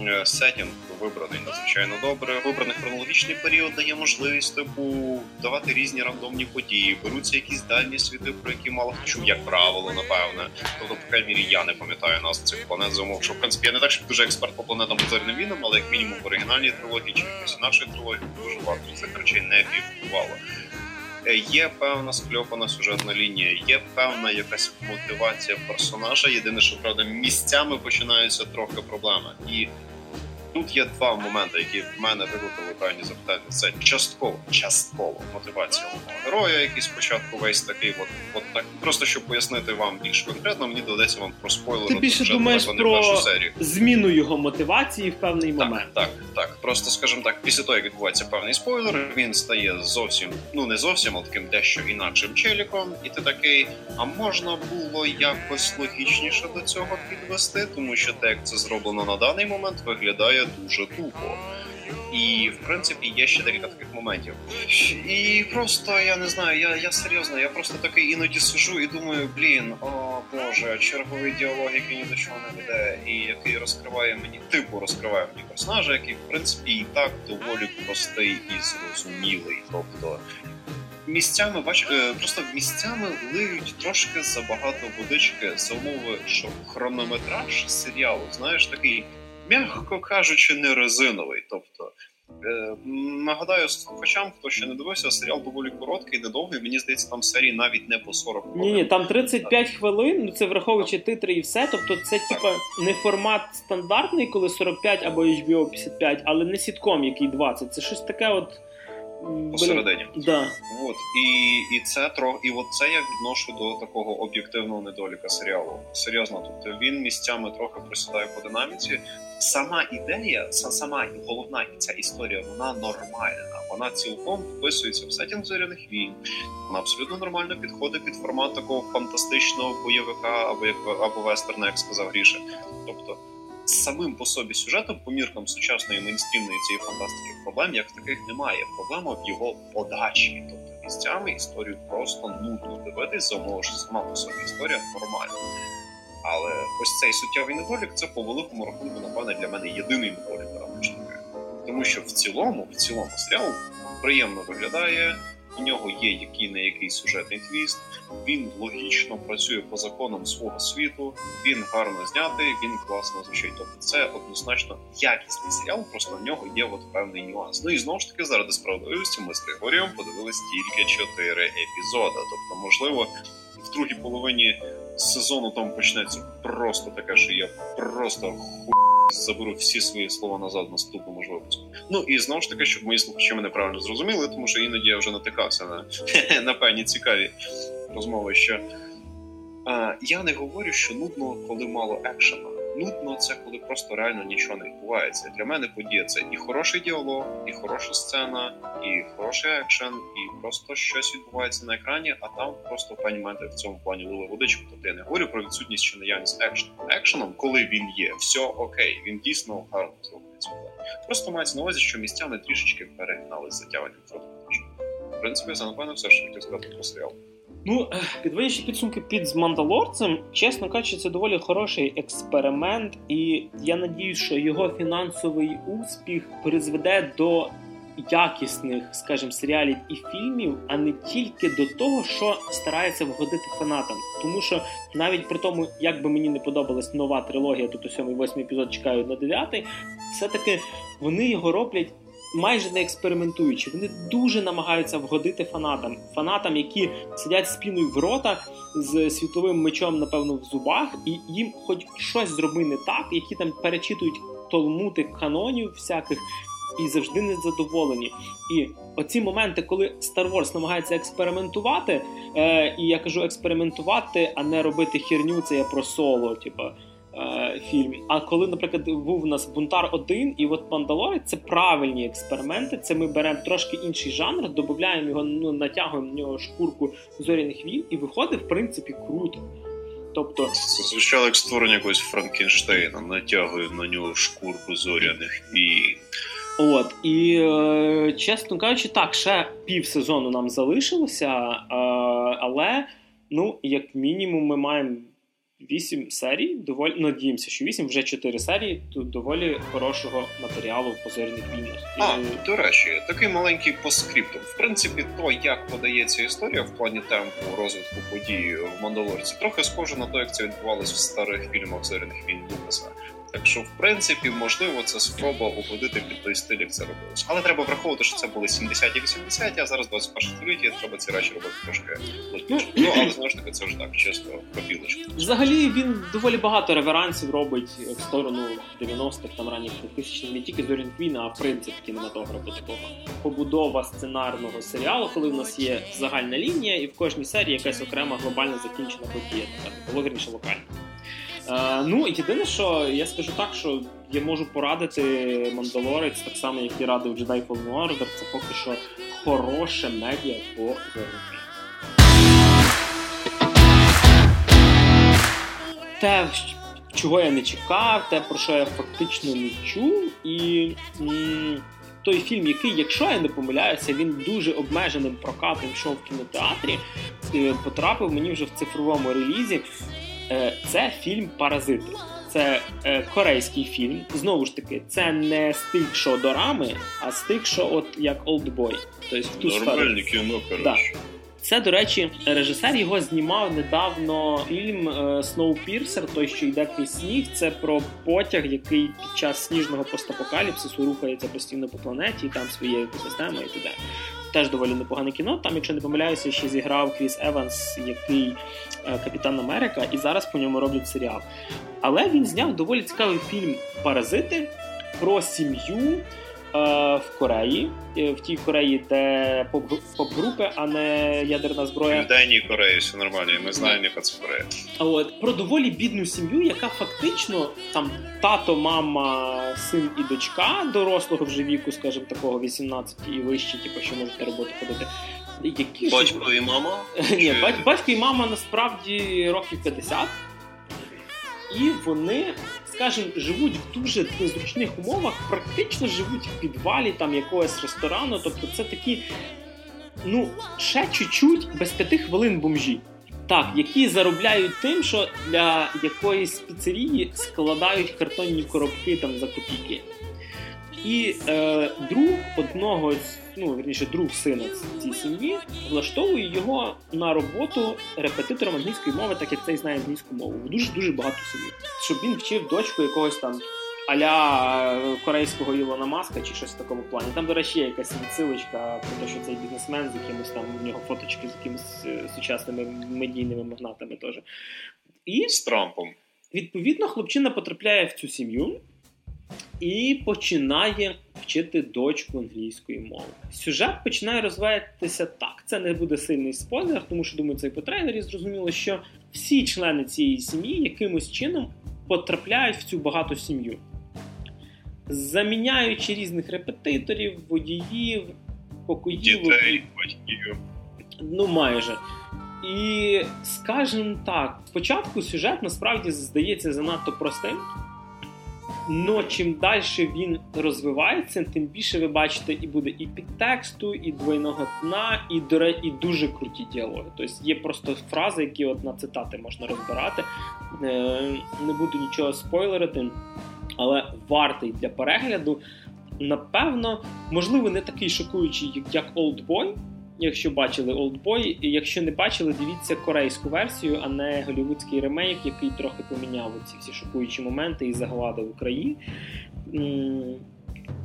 Е, сетінг вибраний надзвичайно добре. Вибраний хронологічний період дає можливість типу давати різні рандомні події. Беруться якісь дальні світи, про які мало хто чув, як правило, напевне. Тобто, по крайній мірі, я не пам'ятаю нас цих планет за умов, що в принципі я не так, що дуже експерт по планетам позорним війнам, але як мінімум в оригінальній трилогії чи якось інакшої трилогії дуже багато цих речей не фігурувало. Є певна скльопана сюжетна лінія, є певна якась мотивація персонажа. Єдине, що правда, місцями починаються трохи проблеми і. Тут є два моменти, які в мене викликали певні запитання. Це частково, частково мотивація головного героя, який спочатку весь такий, от от так просто щоб пояснити вам більш конкретно, мені доведеться вам про спойлер. Ти більше думаєш про серію. зміну його мотивації в певний так, момент. Так, так. Просто скажімо так, після того як відбувається певний спойлер, він стає зовсім, ну не зовсім, а таким дещо інакшим челіком, і ти такий. А можна було якось логічніше до цього підвести, тому що те, як це зроблено на даний момент, виглядає дуже тупо. І в принципі є ще декілька таких моментів. І просто я не знаю, я я серйозно, я просто такий іноді сижу і думаю, блін, о боже, черговий діалог, який ні до чого не веде, і який розкриває мені типу розкриває мені персонажа, який в принципі і так доволі простий і зрозумілий. Тобто місцями бач, е, просто місцями лиють трошки забагато водички за умови, що хронометраж серіалу, знаєш, такий, м'яко кажучи, не резиновий. Тобто. Е, нагадаю слухачам, хто ще не дивився, серіал доволі короткий, недовгий. Мені здається, там серії навіть не по 40 хвилин. Ні, ні, там 35 хвилин, ну це враховуючи титри і все. Тобто, це типа не формат стандартний, коли 45 або HBO 55, але не сітком, який 20. Це щось таке, от посередині. Да. От і і це трохи, і от це я відношу до такого об'єктивного недоліка серіалу. Серйозно, тобто він місцями трохи присідає по динаміці. Сама ідея, сама головна ця історія, вона нормальна. Вона цілком вписується в сетінг зоряних війн. Вона абсолютно нормально підходить під формат такого фантастичного бойовика або як або вестерна, як сказав Гріша. Тобто самим по собі сюжетом, по міркам сучасної мейнстрімної цієї фантастики, проблем як таких немає. Проблема в його подачі, тобто місцями історію просто нудно дивитись, за умови, що сама по собі історія нормальна. Але ось цей суттєвий недолік це по великому рахунку, напевне, для мене єдиний недолік рамочника. Тому що в цілому, в цілому серіал приємно виглядає у нього є який не який сюжетний твіст. Він логічно працює по законам свого світу. Він гарно знятий, він класно звучить. Тобто це однозначно якісний серіал. Просто в нього є от певний нюанс. Ну і знову ж таки, заради справедливості ми з Григорієм подивились тільки чотири епізоди. Тобто, можливо, в другій половині сезону там почнеться просто таке, що я просто ху заберу всі свої слова назад в наступному ж випуску. Ну і знову ж таки, щоб мої слухачі мене правильно зрозуміли, тому що іноді я вже натикався на на певні цікаві розмови. Що а, я не говорю, що нудно, коли мало екшена. Нудно це коли просто реально нічого не відбувається. Для мене подія це і хороший діалог, і хороша сцена, і хороший екшен, і просто щось відбувається на екрані, а там просто пані моменти в цьому плані лили водичку. Тобто я не говорю про відсутність чи наявність екшену. Екшеном, коли він є, все окей, він дійсно гарно зроблений Просто мається на увазі, що місцями трішечки перегнали з затягуванням фронту. В принципі, це напевно все, що хотів сказати про серіал. Ну, підводячи підсумки під Мандалорцем, чесно кажучи, це доволі хороший експеримент, і я надіюсь, що його фінансовий успіх призведе до якісних, скажімо, серіалів і фільмів, а не тільки до того, що старається вгодити фанатам. Тому що навіть при тому, як би мені не подобалась нова трилогія, тут у сьомий восьмий епізод чекають на дев'ятий, все-таки вони його роблять майже не експериментуючи. Вони дуже намагаються вгодити фанатам, фанатам, які сидять спіною в рота з світловим мечом, напевно, в зубах, і їм хоч щось зроби не так, які там перечитують толмути канонів всяких. І завжди незадоволені. І оці моменти, коли Star Wars намагається експериментувати, е, і я кажу експериментувати, а не робити херню, це я про соло, типа е, фільм. А коли, наприклад, був у нас Бунтар 1 і от Мандалорець, це правильні експерименти. Це ми беремо трошки інший жанр, додаємо його, ну натягуємо в нього шкурку зоряних війн, і виходить, в принципі, круто. Тобто, це звучало як створення якогось Франкенштейна, натягує на нього шкурку зоряних війн. От і е, чесно кажучи, так, ще пів сезону нам залишилося, е, але ну, як мінімум, ми маємо 8 серій. Доволі надіємося, що вісім вже чотири серії тут доволі хорошого матеріалу в позорних війнах. А, до речі, такий маленький постскриптум. В принципі, то, як подається історія в плані темпу розвитку подій в Мандалорці, трохи схоже на те, як це відбувалось в старих фільмах зоряних війн Лукаса. Так що, в принципі, можливо, це спроба угодити під той стиль, як це робилось. Але треба враховувати, що це були 70-ті, 80-ті, а зараз 21 століття, треба ці речі робити трошки ну, ну, але знову ж таки, це вже так, чесно, пробілочка. Взагалі він доволі багато реверансів робить в сторону 90-х, там ранніх 2000-х, не тільки зорін Квіна, а принцип кінематографу такого. Побудова сценарного серіалу, коли в нас є загальна лінія, і в кожній серії якась окрема глобально закінчена подія, так, було вірніше локально. Е, ну, єдине, що я скажу так, що я можу порадити Мандалорець, так само, як і радив Jedi Fallen Order, це поки що хороше медіа по ворогу. Те, чого я не чекав, те, про що я фактично не чув, і м- той фільм, який, якщо я не помиляюся, він дуже обмеженим прокатом йшов в кінотеатрі, е, потрапив мені вже в цифровому релізі. Е, це фільм Паразити. Це е, корейський фільм. Знову ж таки, це не стиль що дорами, а стиль що от як Олдбой. Тобто в ту Нормальне кіно, Да. Це, до речі, режисер його знімав недавно фільм е, Сноупірсер, той, що йде крізь сніг. Це про потяг, який під час сніжного постапокаліпсису рухається постійно по планеті, і там своє екосистема і т.д. Теж доволі непогане кіно. Там, якщо не помиляюся, ще зіграв Кріс Еванс, який е, Капітан Америка, і зараз по ньому роблять серіал. Але він зняв доволі цікавий фільм Паразити про сім'ю. Е, В Кореї, Е, в тій Кореї, де поп- поп-групи, а не ядерна В зброя. Південній Кореї все нормально, ми знаємо, яка це Корея. А От про доволі бідну сім'ю, яка фактично там тато, мама, син і дочка дорослого вже віку, скажімо, такого 18 і вище, типу, що можуть на роботу ходити. Які Батько і мама? Ні, батько і мама насправді років 50. І вони, скажімо, живуть в дуже незручних умовах, практично живуть в підвалі там якогось ресторану. Тобто це такі, ну, ще чуть-чуть без п'яти хвилин бомжі. Так, які заробляють тим, що для якоїсь піцерії складають картонні коробки там за копійки. І е, друг одного з ну верніше, друг сина цієї сім'ї влаштовує його на роботу репетитором англійської мови, так як цей знає англійську мову. Дуже дуже багато сім'ї. Щоб він вчив дочку якогось там. Аля е, корейського Ілона Маска чи щось в такому плані. Там, до речі, є якась відсилочка про те, що цей бізнесмен з якимось там в нього фоточки з якимись е, сучасними медійними магнатами теж. І З Трампом. Відповідно, хлопчина потрапляє в цю сім'ю і починає вчити дочку англійської мови. Сюжет починає розвиватися так. Це не буде сильний спойлер, тому що думаю, це і по трейлері зрозуміло, що всі члени цієї сім'ї якимось чином потрапляють в цю багату сім'ю, заміняючи різних репетиторів, водіїв, покоїв. Дітей, батьків. Ну, майже. І скажімо так, спочатку сюжет насправді здається занадто простим. Но чим далі він розвивається, тим більше ви бачите і буде і підтексту, і двойного дна, і до і дуже круті діалоги. Тобто є просто фрази, які от на цитати можна розбирати. Е, Не буду нічого спойлерити, але вартий для перегляду. Напевно, можливо, не такий шокуючий, як- Oldboy, Якщо бачили Олдбой, якщо не бачили, дивіться корейську версію, а не голівудський ремейк, який трохи поміняв ці всі шокуючі моменти і загладив Україні.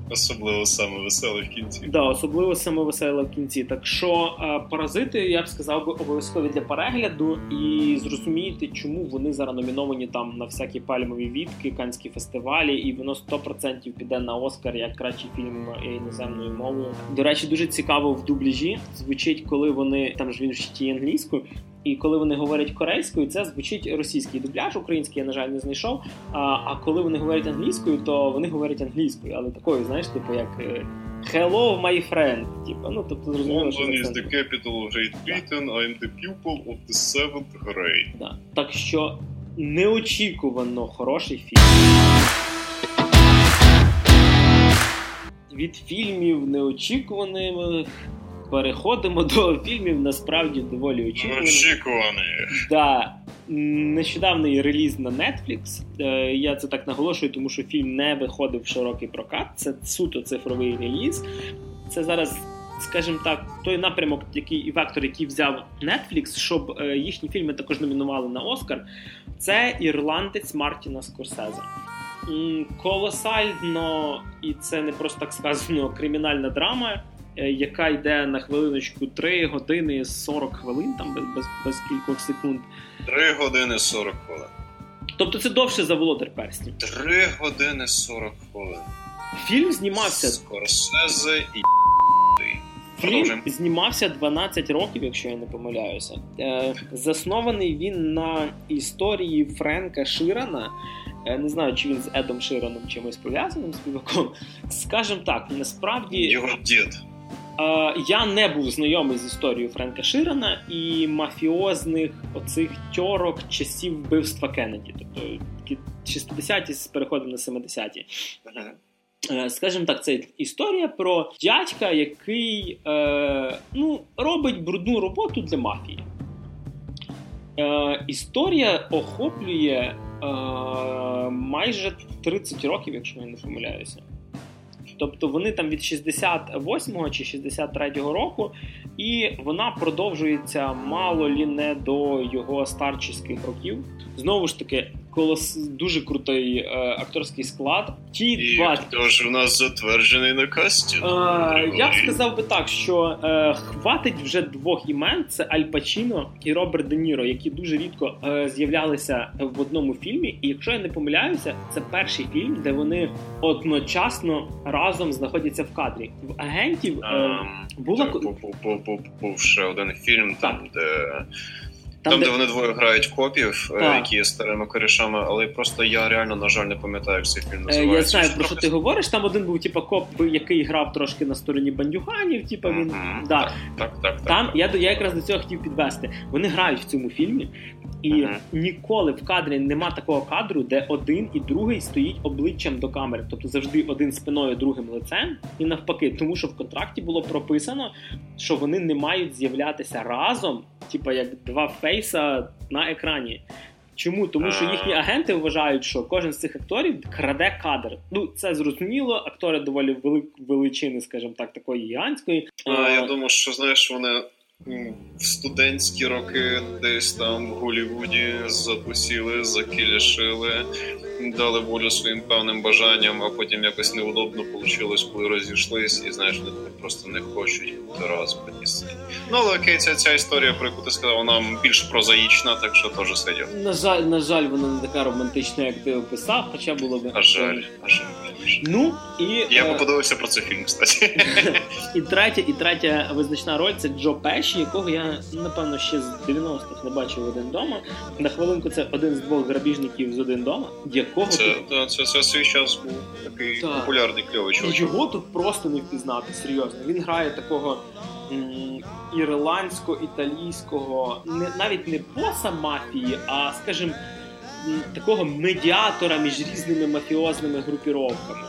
Особливо саме веселе в кінці. Да, особливо саме веселе в кінці. Так що е, паразити, я б сказав, би обов'язкові для перегляду і зрозумієте, чому вони зараз номіновані там на всякі пальмові відки, канські фестивалі, і воно 100% піде на Оскар як кращий фільм іноземною мовою. До речі, дуже цікаво в дубляжі звучить, коли вони там ж він вчить англійською. І коли вони говорять корейською, це звучить російський дубляж, український я, на жаль, не знайшов. А, а коли вони говорять англійською, то вони говорять англійською, але такою, знаєш, типу, як е, Hello, my friend. Типу, ну тобто зрозуміло, що London is the capital of Great Britain, I am the pupil of the seventh grade. Да. Так що неочікувано хороший фільм. Від фільмів неочікуваними переходимо до фільмів насправді доволі очікуваних. Очікуваний. Да, нещодавний реліз на Netflix. Е, Я це так наголошую, тому що фільм не виходив в широкий прокат. Це суто цифровий реліз. Це зараз, скажімо так, той напрямок, який і вектор, який взяв Netflix, щоб е, їхні фільми також номінували на Оскар. Це ірландець Мартіна Скорсезе. Колосально, і це не просто так сказано, кримінальна драма, яка йде на хвилиночку 3 години 40 хвилин, там без, без, без кількох секунд. Три години 40 хвилин. Тобто це довше за володар перснів. Три години 40 хвилин. Фільм знімався. Скорсезе і Фільм знімався 12 років, якщо я не помиляюся. Е, заснований він на історії Френка Ширана. Е, не знаю, чи він з Едом Шираном чимось пов'язаним співаком. Скажем так, насправді його дід. Е, я не був знайомий з історією Френка Ширана і мафіозних оцих тьорок часів вбивства Кеннеді, тобто 60-ті з переходом на 70-ті. Е, скажімо так, це історія про дядька, який е, ну, робить брудну роботу для мафії. Е, Історія охоплює е, майже 30 років, якщо я не помиляюся. Тобто вони там від 68-го чи 63-го року, і вона продовжується мало лі не до його старчіських років. Знову ж таки, колос дуже крутий е, акторський склад. Ті І два хто ж у нас затверджений на касті? Е, я б сказав би так, що е, хватить вже двох імен: це Аль Пачіно і Роберт Де Ніро, які дуже рідко е, з'являлися в одному фільмі. І якщо я не помиляюся, це перший фільм, де вони одночасно разом знаходяться в кадрі. В агентів е, Ем, була був, ще один фільм, там, де там, Там, де де вони двоє грають копів, е, Так. які є старими корішами, але просто я реально, на жаль, не пам'ятаю, як цей фільм Е, називається. Я знаю, про що ти говориш. Там один був типа коп, який грав трошки на стороні бандюганів. Типа він Мгм. да. Так, так, так. Там так. я до- я якраз до цього хотів підвести. Вони грають в цьому фільмі, і Мгм. ніколи в кадрі нема такого кадру, де один і другий стоїть обличчям до камери. Тобто завжди один спиною, другим лицем, і навпаки, тому що в контракті було прописано, що вони не мають з'являтися разом, типа як два фейса на екрані. Чому? Тому що їхні агенти вважають, що кожен з цих акторів краде кадр. Ну це зрозуміло. Актори доволі вели... величини, скажімо так, такої гігантської. А, я думаю, що знаєш, вони в студентські роки десь там в Голлівуді затусіли, закілішили, дали волю своїм певним бажанням, а потім якось неудобно вийшло, коли розійшлись, і знаєш, вони просто не хочуть бути разом. Ну але окей, ця, ця історія, про яку ти сказав, вона більш прозаїчна, так що теж сидів. На жаль, на жаль, вона не така романтична, як ти описав, хоча було би. А жаль, а жаль. Ну і, Я е, би подивився про цей фільм, кстати. і третя, і третя визначна роль це Джо Пеші, якого я напевно ще з 90-х не бачив один дома. На хвилинку це один з двох грабіжників з один дома, якого Це, тут да, це, це свій час був такий Так. популярний кльовий чоловік. його тут просто не впізнати. Серйозно. Він грає такого. м, Ірландсько-італійського, не навіть не боса мафії, а скажімо, такого медіатора між різними мафіозними групіровками.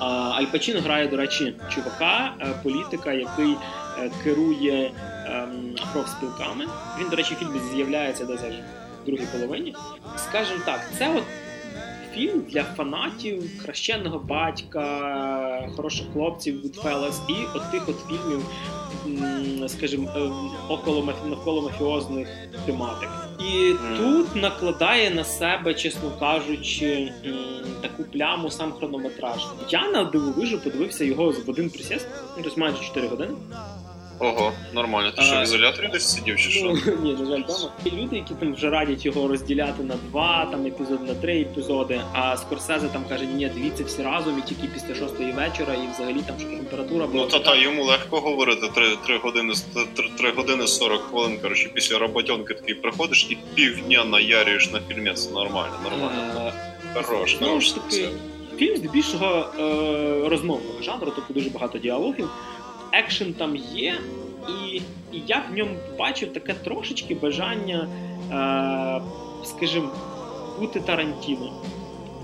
Аль Пачіно грає, до речі, чувака, е, політика, який е, керує ем, профспілками. Він, до речі, в фільмі з'являється десь аж в другій половині. Скажімо так, це от фільм для фанатів хрещеного батька, хороших хлопців, Goodfellas і от тих от фільмів, скажімо, ем, около навколо мафіозних тематик. І тут накладає на себе, чесно кажучи, таку пляму сам хронометраж. Я на дивовижу подивився його в один присіст, тобто майже 4 години. Ого, нормально. Ти що в ізоляторі десь сидів чи що? Ну, ні, на жаль, вдома. Є люди, які там вже радять його розділяти на два там епізоди, на три епізоди. А Скорсезе там каже, ні, дивіться всі разом і тільки після шостої вечора, і взагалі там що температура була. Ну та та йому легко говорити три, три години три, три години 40 хвилин. Коротше, після роботьонки такий приходиш і півдня наярюєш на фільмі. Це нормально, нормально. Е, Хорош, хорош. фільм здебільшого е, розмовного жанру, тобто дуже багато діалогів. Екшен там є, і, і я в ньому бачив таке трошечки бажання, е, скажімо, бути Тарантіно.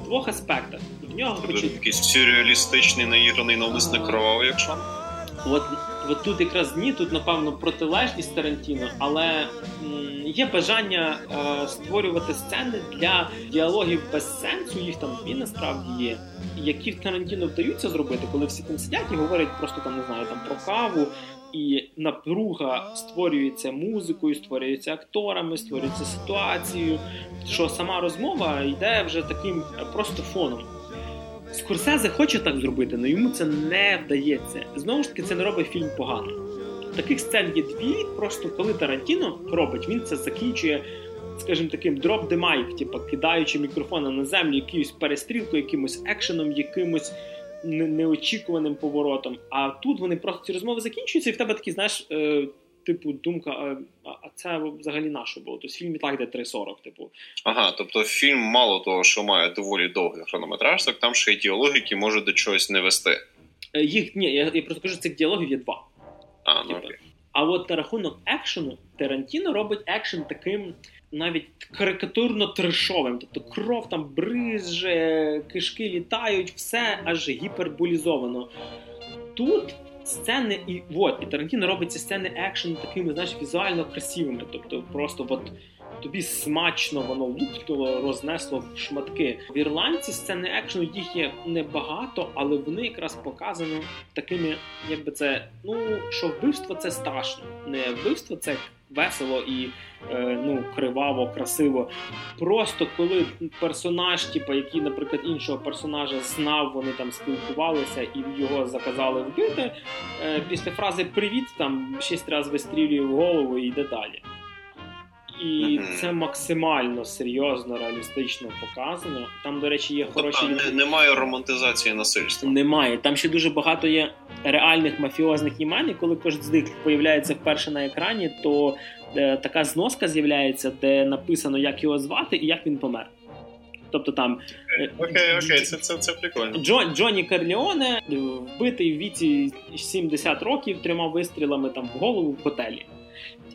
В двох аспектах. В нього Тобто хоч якийсь сюрреалістичний, наіграний навмисне кровавий якщо. От, от тут якраз ні, тут напевно протилежність Тарантіно, але м, є бажання е, створювати сцени для діалогів без сенсу, їх там дві насправді є, які в Тарантіно вдаються зробити, коли всі там сидять і говорять просто там не знаю там про каву. І напруга створюється музикою, створюється акторами, створюється ситуацією, що сама розмова йде вже таким е, просто фоном. Скорсезе хоче так зробити, але йому це не вдається. Знову ж таки, це не робить фільм погано. Таких сцен є дві, просто коли Тарантіно робить, він це закінчує, скажімо таким дроп the mic, типу кидаючи мікрофона на землю, якоюсь перестрілкою, якимось екшеном, якимось неочікуваним поворотом. А тут вони просто ці розмови закінчуються, і в тебе такий, знаєш, е, типу, думка, а, а це взагалі на що було? Тобто фільм і так йде 3.40, типу. Ага, тобто фільм мало того, що має доволі довгий хронометраж, так там ще й діалоги, які можуть до чогось не вести. Е, Їх ні, я, я просто кажу, цих діалогів є два. А, ну Типу. окей. А от на рахунок екшену Тарантіно робить екшен таким навіть карикатурно трешовим. Тобто кров там бризже, кишки літають, все аж гіперболізовано. Тут сцени, і от, і Тарантіно робить ці сцени екшену такими, знаєш, візуально красивими. Тобто, просто от тобі смачно воно лупнуло, рознесло в шматки. В ірландці сцени екшену їх є небагато, але вони якраз показані такими, якби це, ну що вбивство це страшно. Не вбивство це весело і е, ну, криваво, красиво. Просто коли персонаж, типу, який, наприклад, іншого персонажа знав, вони там спілкувалися і його заказали вбити. Е, після фрази Привіт там шість разів вистрілює в голову і йде далі. І це максимально серйозно, реалістично показано. Там, до речі, є тобто хороші. Тобто, немає романтизації насильства. Немає. Там ще дуже багато є реальних мафіозних імен, і коли кожен з них появляється вперше на екрані, то е, така зноска з'являється, де написано, як його звати і як він помер. Тобто там е, окей, окей, це це, це прикольно. Джон, Джонні Карліоне вбитий в віці 70 років трьома вистрілами там в голову в готелі.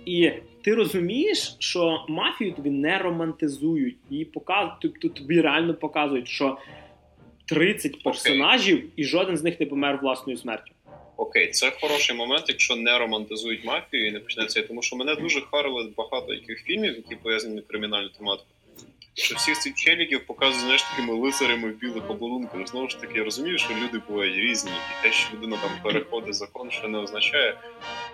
І ти розумієш, що мафію тобі не романтизують, і показують, тобто тобі реально показують, що 30 персонажів okay. і жоден з них не помер власною смертю. Окей, це хороший момент, якщо не романтизують мафію і не почнеться, тому що мене дуже харили багато яких фільмів, які пов'язані з тематику. Що всіх цих челіків показують знаєш, такими лицарями в білих обладунках. Знову ж таки, я розумію, що люди бувають різні, і те, що людина там переходить закон, що не означає,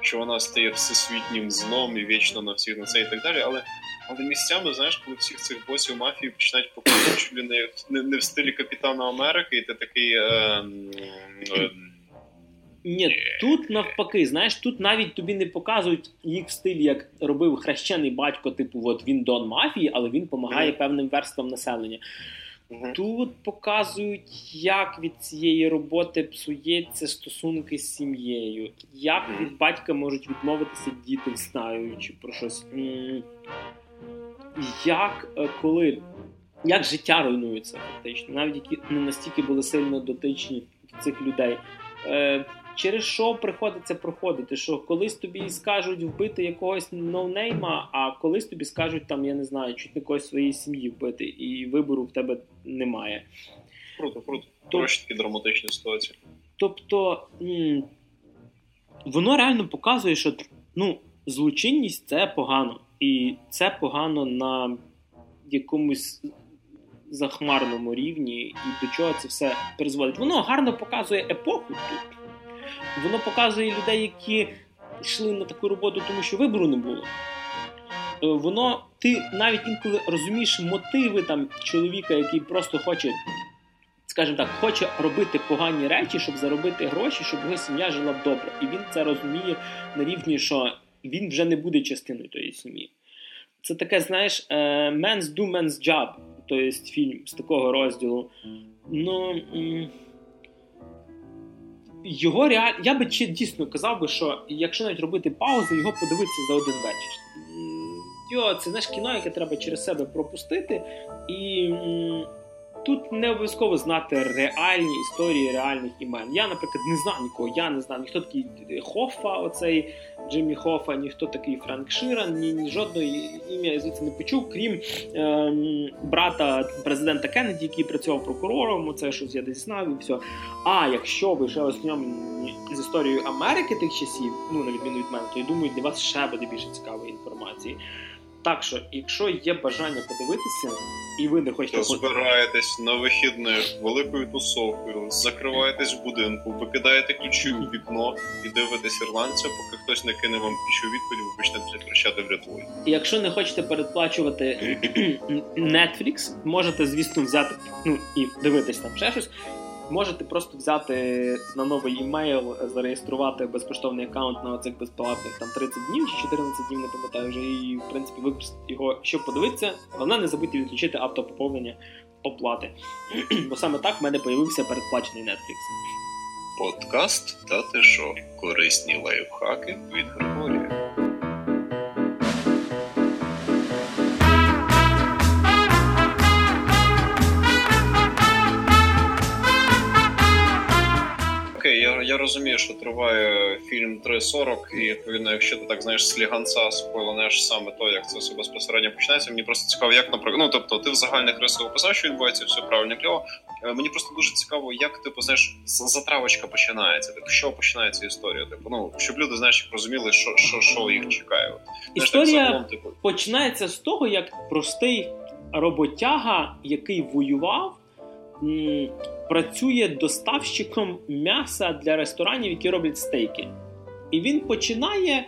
що вона стає всесвітнім злом і вічно на всіх на це і так далі. Але але місцями, знаєш, коли всіх цих босів мафії починають показувати, що не, не, не в стилі Капітана Америки, і ти такий. Е, е, ні, тут навпаки, знаєш, тут навіть тобі не показують їх в стилі, як робив хрещений батько, типу, от він дон мафії, але він допомагає певним верствам населення. Тут показують, як від цієї роботи псується стосунки з сім'єю, як від батька можуть відмовитися діти, знаючи про щось. Як е, коли як життя руйнується, фактично, навіть які не настільки були сильно дотичні до цих людей. Через що приходиться проходити? Що колись тобі скажуть вбити якогось ноунейма, а колись тобі скажуть там, я не знаю, чуть не когось своєї сім'ї вбити, і вибору в тебе немає. Круто, круто. Трошки такі драматичні ситуації. Тобто м- воно реально показує, що ну, злочинність це погано. І це погано на якомусь захмарному рівні, і до чого це все призводить. Воно гарно показує епоху тут. Воно показує людей, які йшли на таку роботу, тому що вибору не було. Е, воно, ти навіть інколи розумієш мотиви там чоловіка, який просто хоче, скажімо так, хоче робити погані речі, щоб заробити гроші, щоб його сім'я жила добре. І він це розуміє на рівні, що він вже не буде частиною тої сім'ї. Це таке, знаєш, е, men's do men's job, тобто фільм з такого розділу. Ну його реаль... Я би дійсно казав би, що якщо навіть робити паузу, його подивитися за один вечір. Йо, це знаєш кіно, яке треба через себе пропустити, і тут не обов'язково знати реальні історії реальних імен. Я, наприклад, не знаю нікого, я не знаю ніхто такий Хоффа, оцей Джиммі Хоффа, ніхто такий Франк Ширан, ні, ні жодного ім'я звідси не почув, крім е, брата президента Кеннеді, який працював прокурором. Це щось я десь знав і все. А якщо ви ще ознайомлені з історією Америки тих часів, ну на відміну від мене, то я думаю, для вас ще буде більше цікавої інформації. Так що, якщо є бажання подивитися, і ви не хочете... То збираєтесь на вихідних великою тусовкою, закриваєтесь в будинку, викидаєте ключі у вікно і дивитесь ірландця, поки хтось не кине вам пішу відповідь, ви почнете кричати врятуй. Якщо не хочете передплачувати Netflix, можете, звісно, взяти ну і дивитись там ще щось. Можете просто взяти на новий імейл, зареєструвати безкоштовний аккаунт на оцих безплатних там 30 днів чи 14 днів, не пам'ятаю вже, і в принципі використати його, щоб подивитися. Головне, не забудьте відключити автопоповнення оплати. Бо саме так в мене з'явився передплачений Netflix. Подкаст та ти що? Корисні лайфхаки від Григорія. Я розумію, що триває фільм 3.40, і відповідно, якщо ти так знаєш сліганця спойланеш саме то, як це все безпосередньо починається. Мені просто цікаво, як наприклад, ну тобто, ти в загальних рисах описав, що відбувається, все правильно кльово. Е, мені просто дуже цікаво, як типу знаєш, затравочка починається. Типу, що починається історія? Типу, ну щоб люди знаєш, розуміли, що що, що їх чекає. Історія так, загалом, типу... починається з того, як простий роботяга, який воював працює доставщиком м'яса для ресторанів, які роблять стейки. І він починає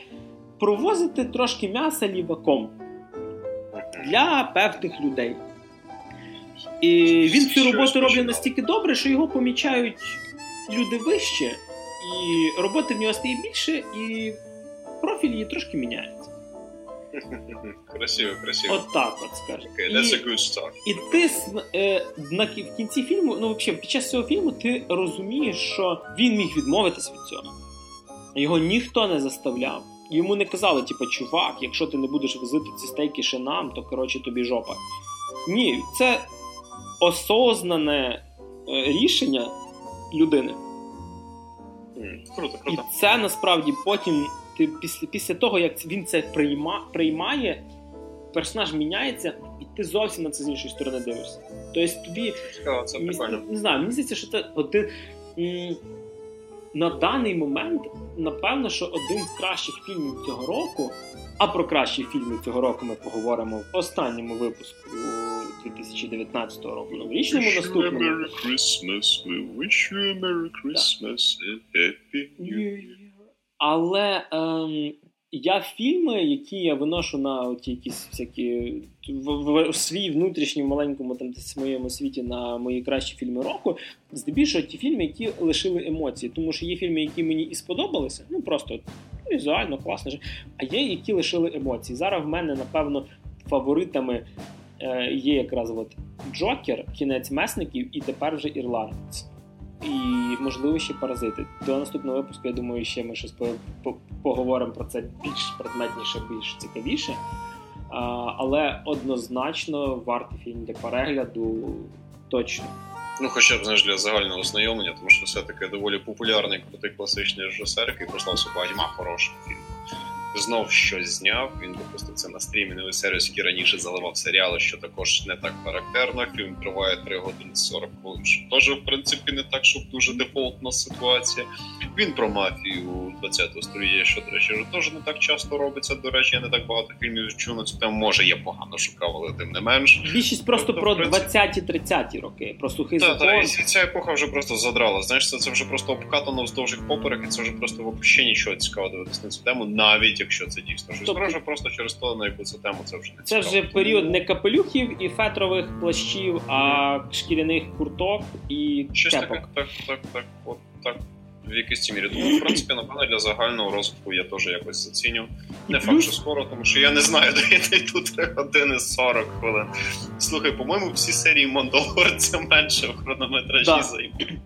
провозити трошки м'яса ліваком для певних людей. І він цю роботу робить настільки добре, що його помічають люди вище, і роботи в нього стає більше, і профіль її трошки міняється. Красиво, красиво. От так от скажемо. Okay, that's a good start. І ти е, на в кінці фільму, ну взагалі, під час цього фільму ти розумієш, що він міг відмовитись від цього. Його ніхто не заставляв. Йому не казали, типу, чувак, якщо ти не будеш возити ці стейки ще нам, то коротше тобі жопа. Ні, це осознане е, рішення людини. Mm, круто, круто. І це насправді потім ти після після того, як він це прийма, приймає, персонаж міняється, і ти зовсім на це з іншої сторони дивишся. Тобто тобі Цікаво, це. Не знаю, мені здається, що це один. На даний момент, напевно, що один з кращих фільмів цього року, а про кращі фільми цього року ми поговоримо в останньому випуску 2019 року. Новорічному наступному. Merry Christmas, we wish you a Merry Christmas and Happy New Year. Але ем, я фільми, які я виношу на оті якісь всякі в, в, в свій внутрішній маленькому там моєму світі на мої кращі фільми року, здебільшого ті фільми, які лишили емоції. Тому що є фільми, які мені і сподобалися, ну просто візуально класно. А є, які лишили емоції. Зараз в мене, напевно, фаворитами е, є якраз от Джокер, кінець месників, і тепер вже ірландець і, можливо, ще паразити. До наступного випуску, я думаю, ще ми щось поговоримо про це більш предметніше, більш цікавіше. Але однозначно вартий фільм для перегляду точно. Ну, хоча б знаєш, для загального знайомлення, тому що все-таки доволі популярний крутий класичний режисер, який прославився багатьма хорошим фільмом знов щось зняв. Він випустив це на стрімінговий сервіс, який раніше заливав серіали, що також не так характерно. Фільм триває 3 години 40 хвилин. що Теж, в принципі, не так, щоб дуже дефолтна ситуація. Він про мафію 20-го століття, що, до речі, теж не так часто робиться. До речі, я не так багато фільмів чув на цю тему. Може, я погано шукав, але тим не менш. Більшість просто тобто, про 20-30-ті роки, про сухий та, закон. Так, і ця епоха вже просто задрала. Знаєш, це, це вже просто обкатано вздовж їх поперек, і це вже просто взагалі нічого цікавого дивитися на цю тему, навіть якщо це дійсно щось тобто, просто через то, на яку цю тему це вже не Це вже період не капелюхів і фетрових плащів, а шкіряних курток і Щось кепок. таке, так, так, так, от так. В якійсь мірі. Тому, в принципі, напевно, для загального розвитку я теж якось заціню. Не факт, що скоро, тому що я не знаю, де я тут години 40 хвилин. Слухай, по-моєму, всі серії Мондолор це менше в хронометражі да. займають.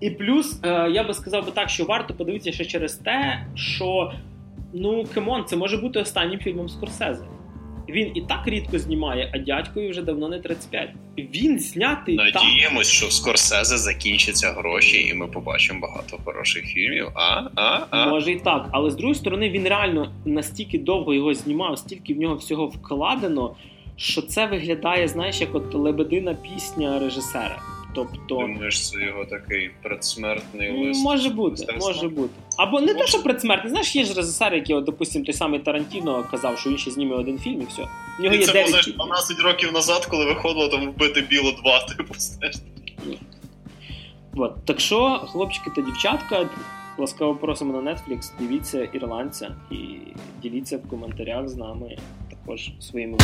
І плюс, е, я би сказав би так, що варто подивитися ще через те, що ну кемон, це може бути останнім фільмом Скорсезе. Він і так рідко знімає, а дядькою вже давно не 35. Він знятий. Надіємось, так. що в Скорсезе закінчаться гроші, і ми побачимо багато хороших фільмів. А, а, а. Може і так, але з другої сторони, він реально настільки довго його знімав, стільки в нього всього вкладено, що це виглядає, знаєш, як от лебедина пісня режисера. Тобто, Думаєш, це його такий предсмертний лист? Може бути, може бути. Або не те, що предсмертний. Знаєш, є ж режисери, які, от, допустим, той самий Тарантіно казав, що він ще зніме один фільм і все. В нього і є це 9 знаєш, 12 років назад, коли виходило там вбити біло 2, типу, знаєш. От. Так що, хлопчики та дівчатка, ласкаво просимо на Netflix, дивіться ірландця і діліться в коментарях з нами також своїми.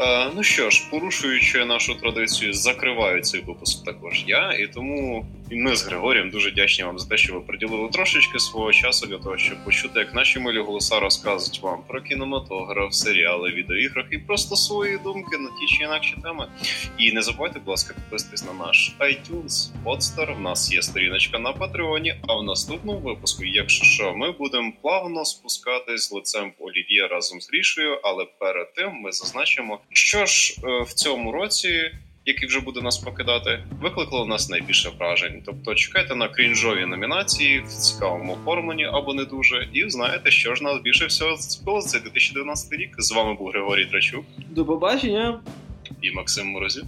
Е, ну що ж, порушуючи нашу традицію, закриваю цей випуск також я, і тому ми з Григорієм дуже вдячні вам за те, що ви приділили трошечки свого часу для того, щоб почути, як наші милі голоса розказують вам про кінематограф, серіали, відеоіграх і просто свої думки на ті чи інакші теми. І не забувайте, будь ласка, підписатись на наш iTunes, Podster, В нас є сторіночка на Патреоні. А в наступному випуску, якщо що, ми будемо плавно спускатись лицем в Олів'є разом з Рішою, але перед тим ми зазначимо. Що ж, е, в цьому році, який вже буде нас покидати, викликало в нас найбільше вражень. Тобто чекайте на крінжові номінації в цікавому оформленні або не дуже, і знаєте, що ж нас більше всього зацепило за цей 2019 рік. З вами був Григорій Трачук До побачення! і Максим Морозів.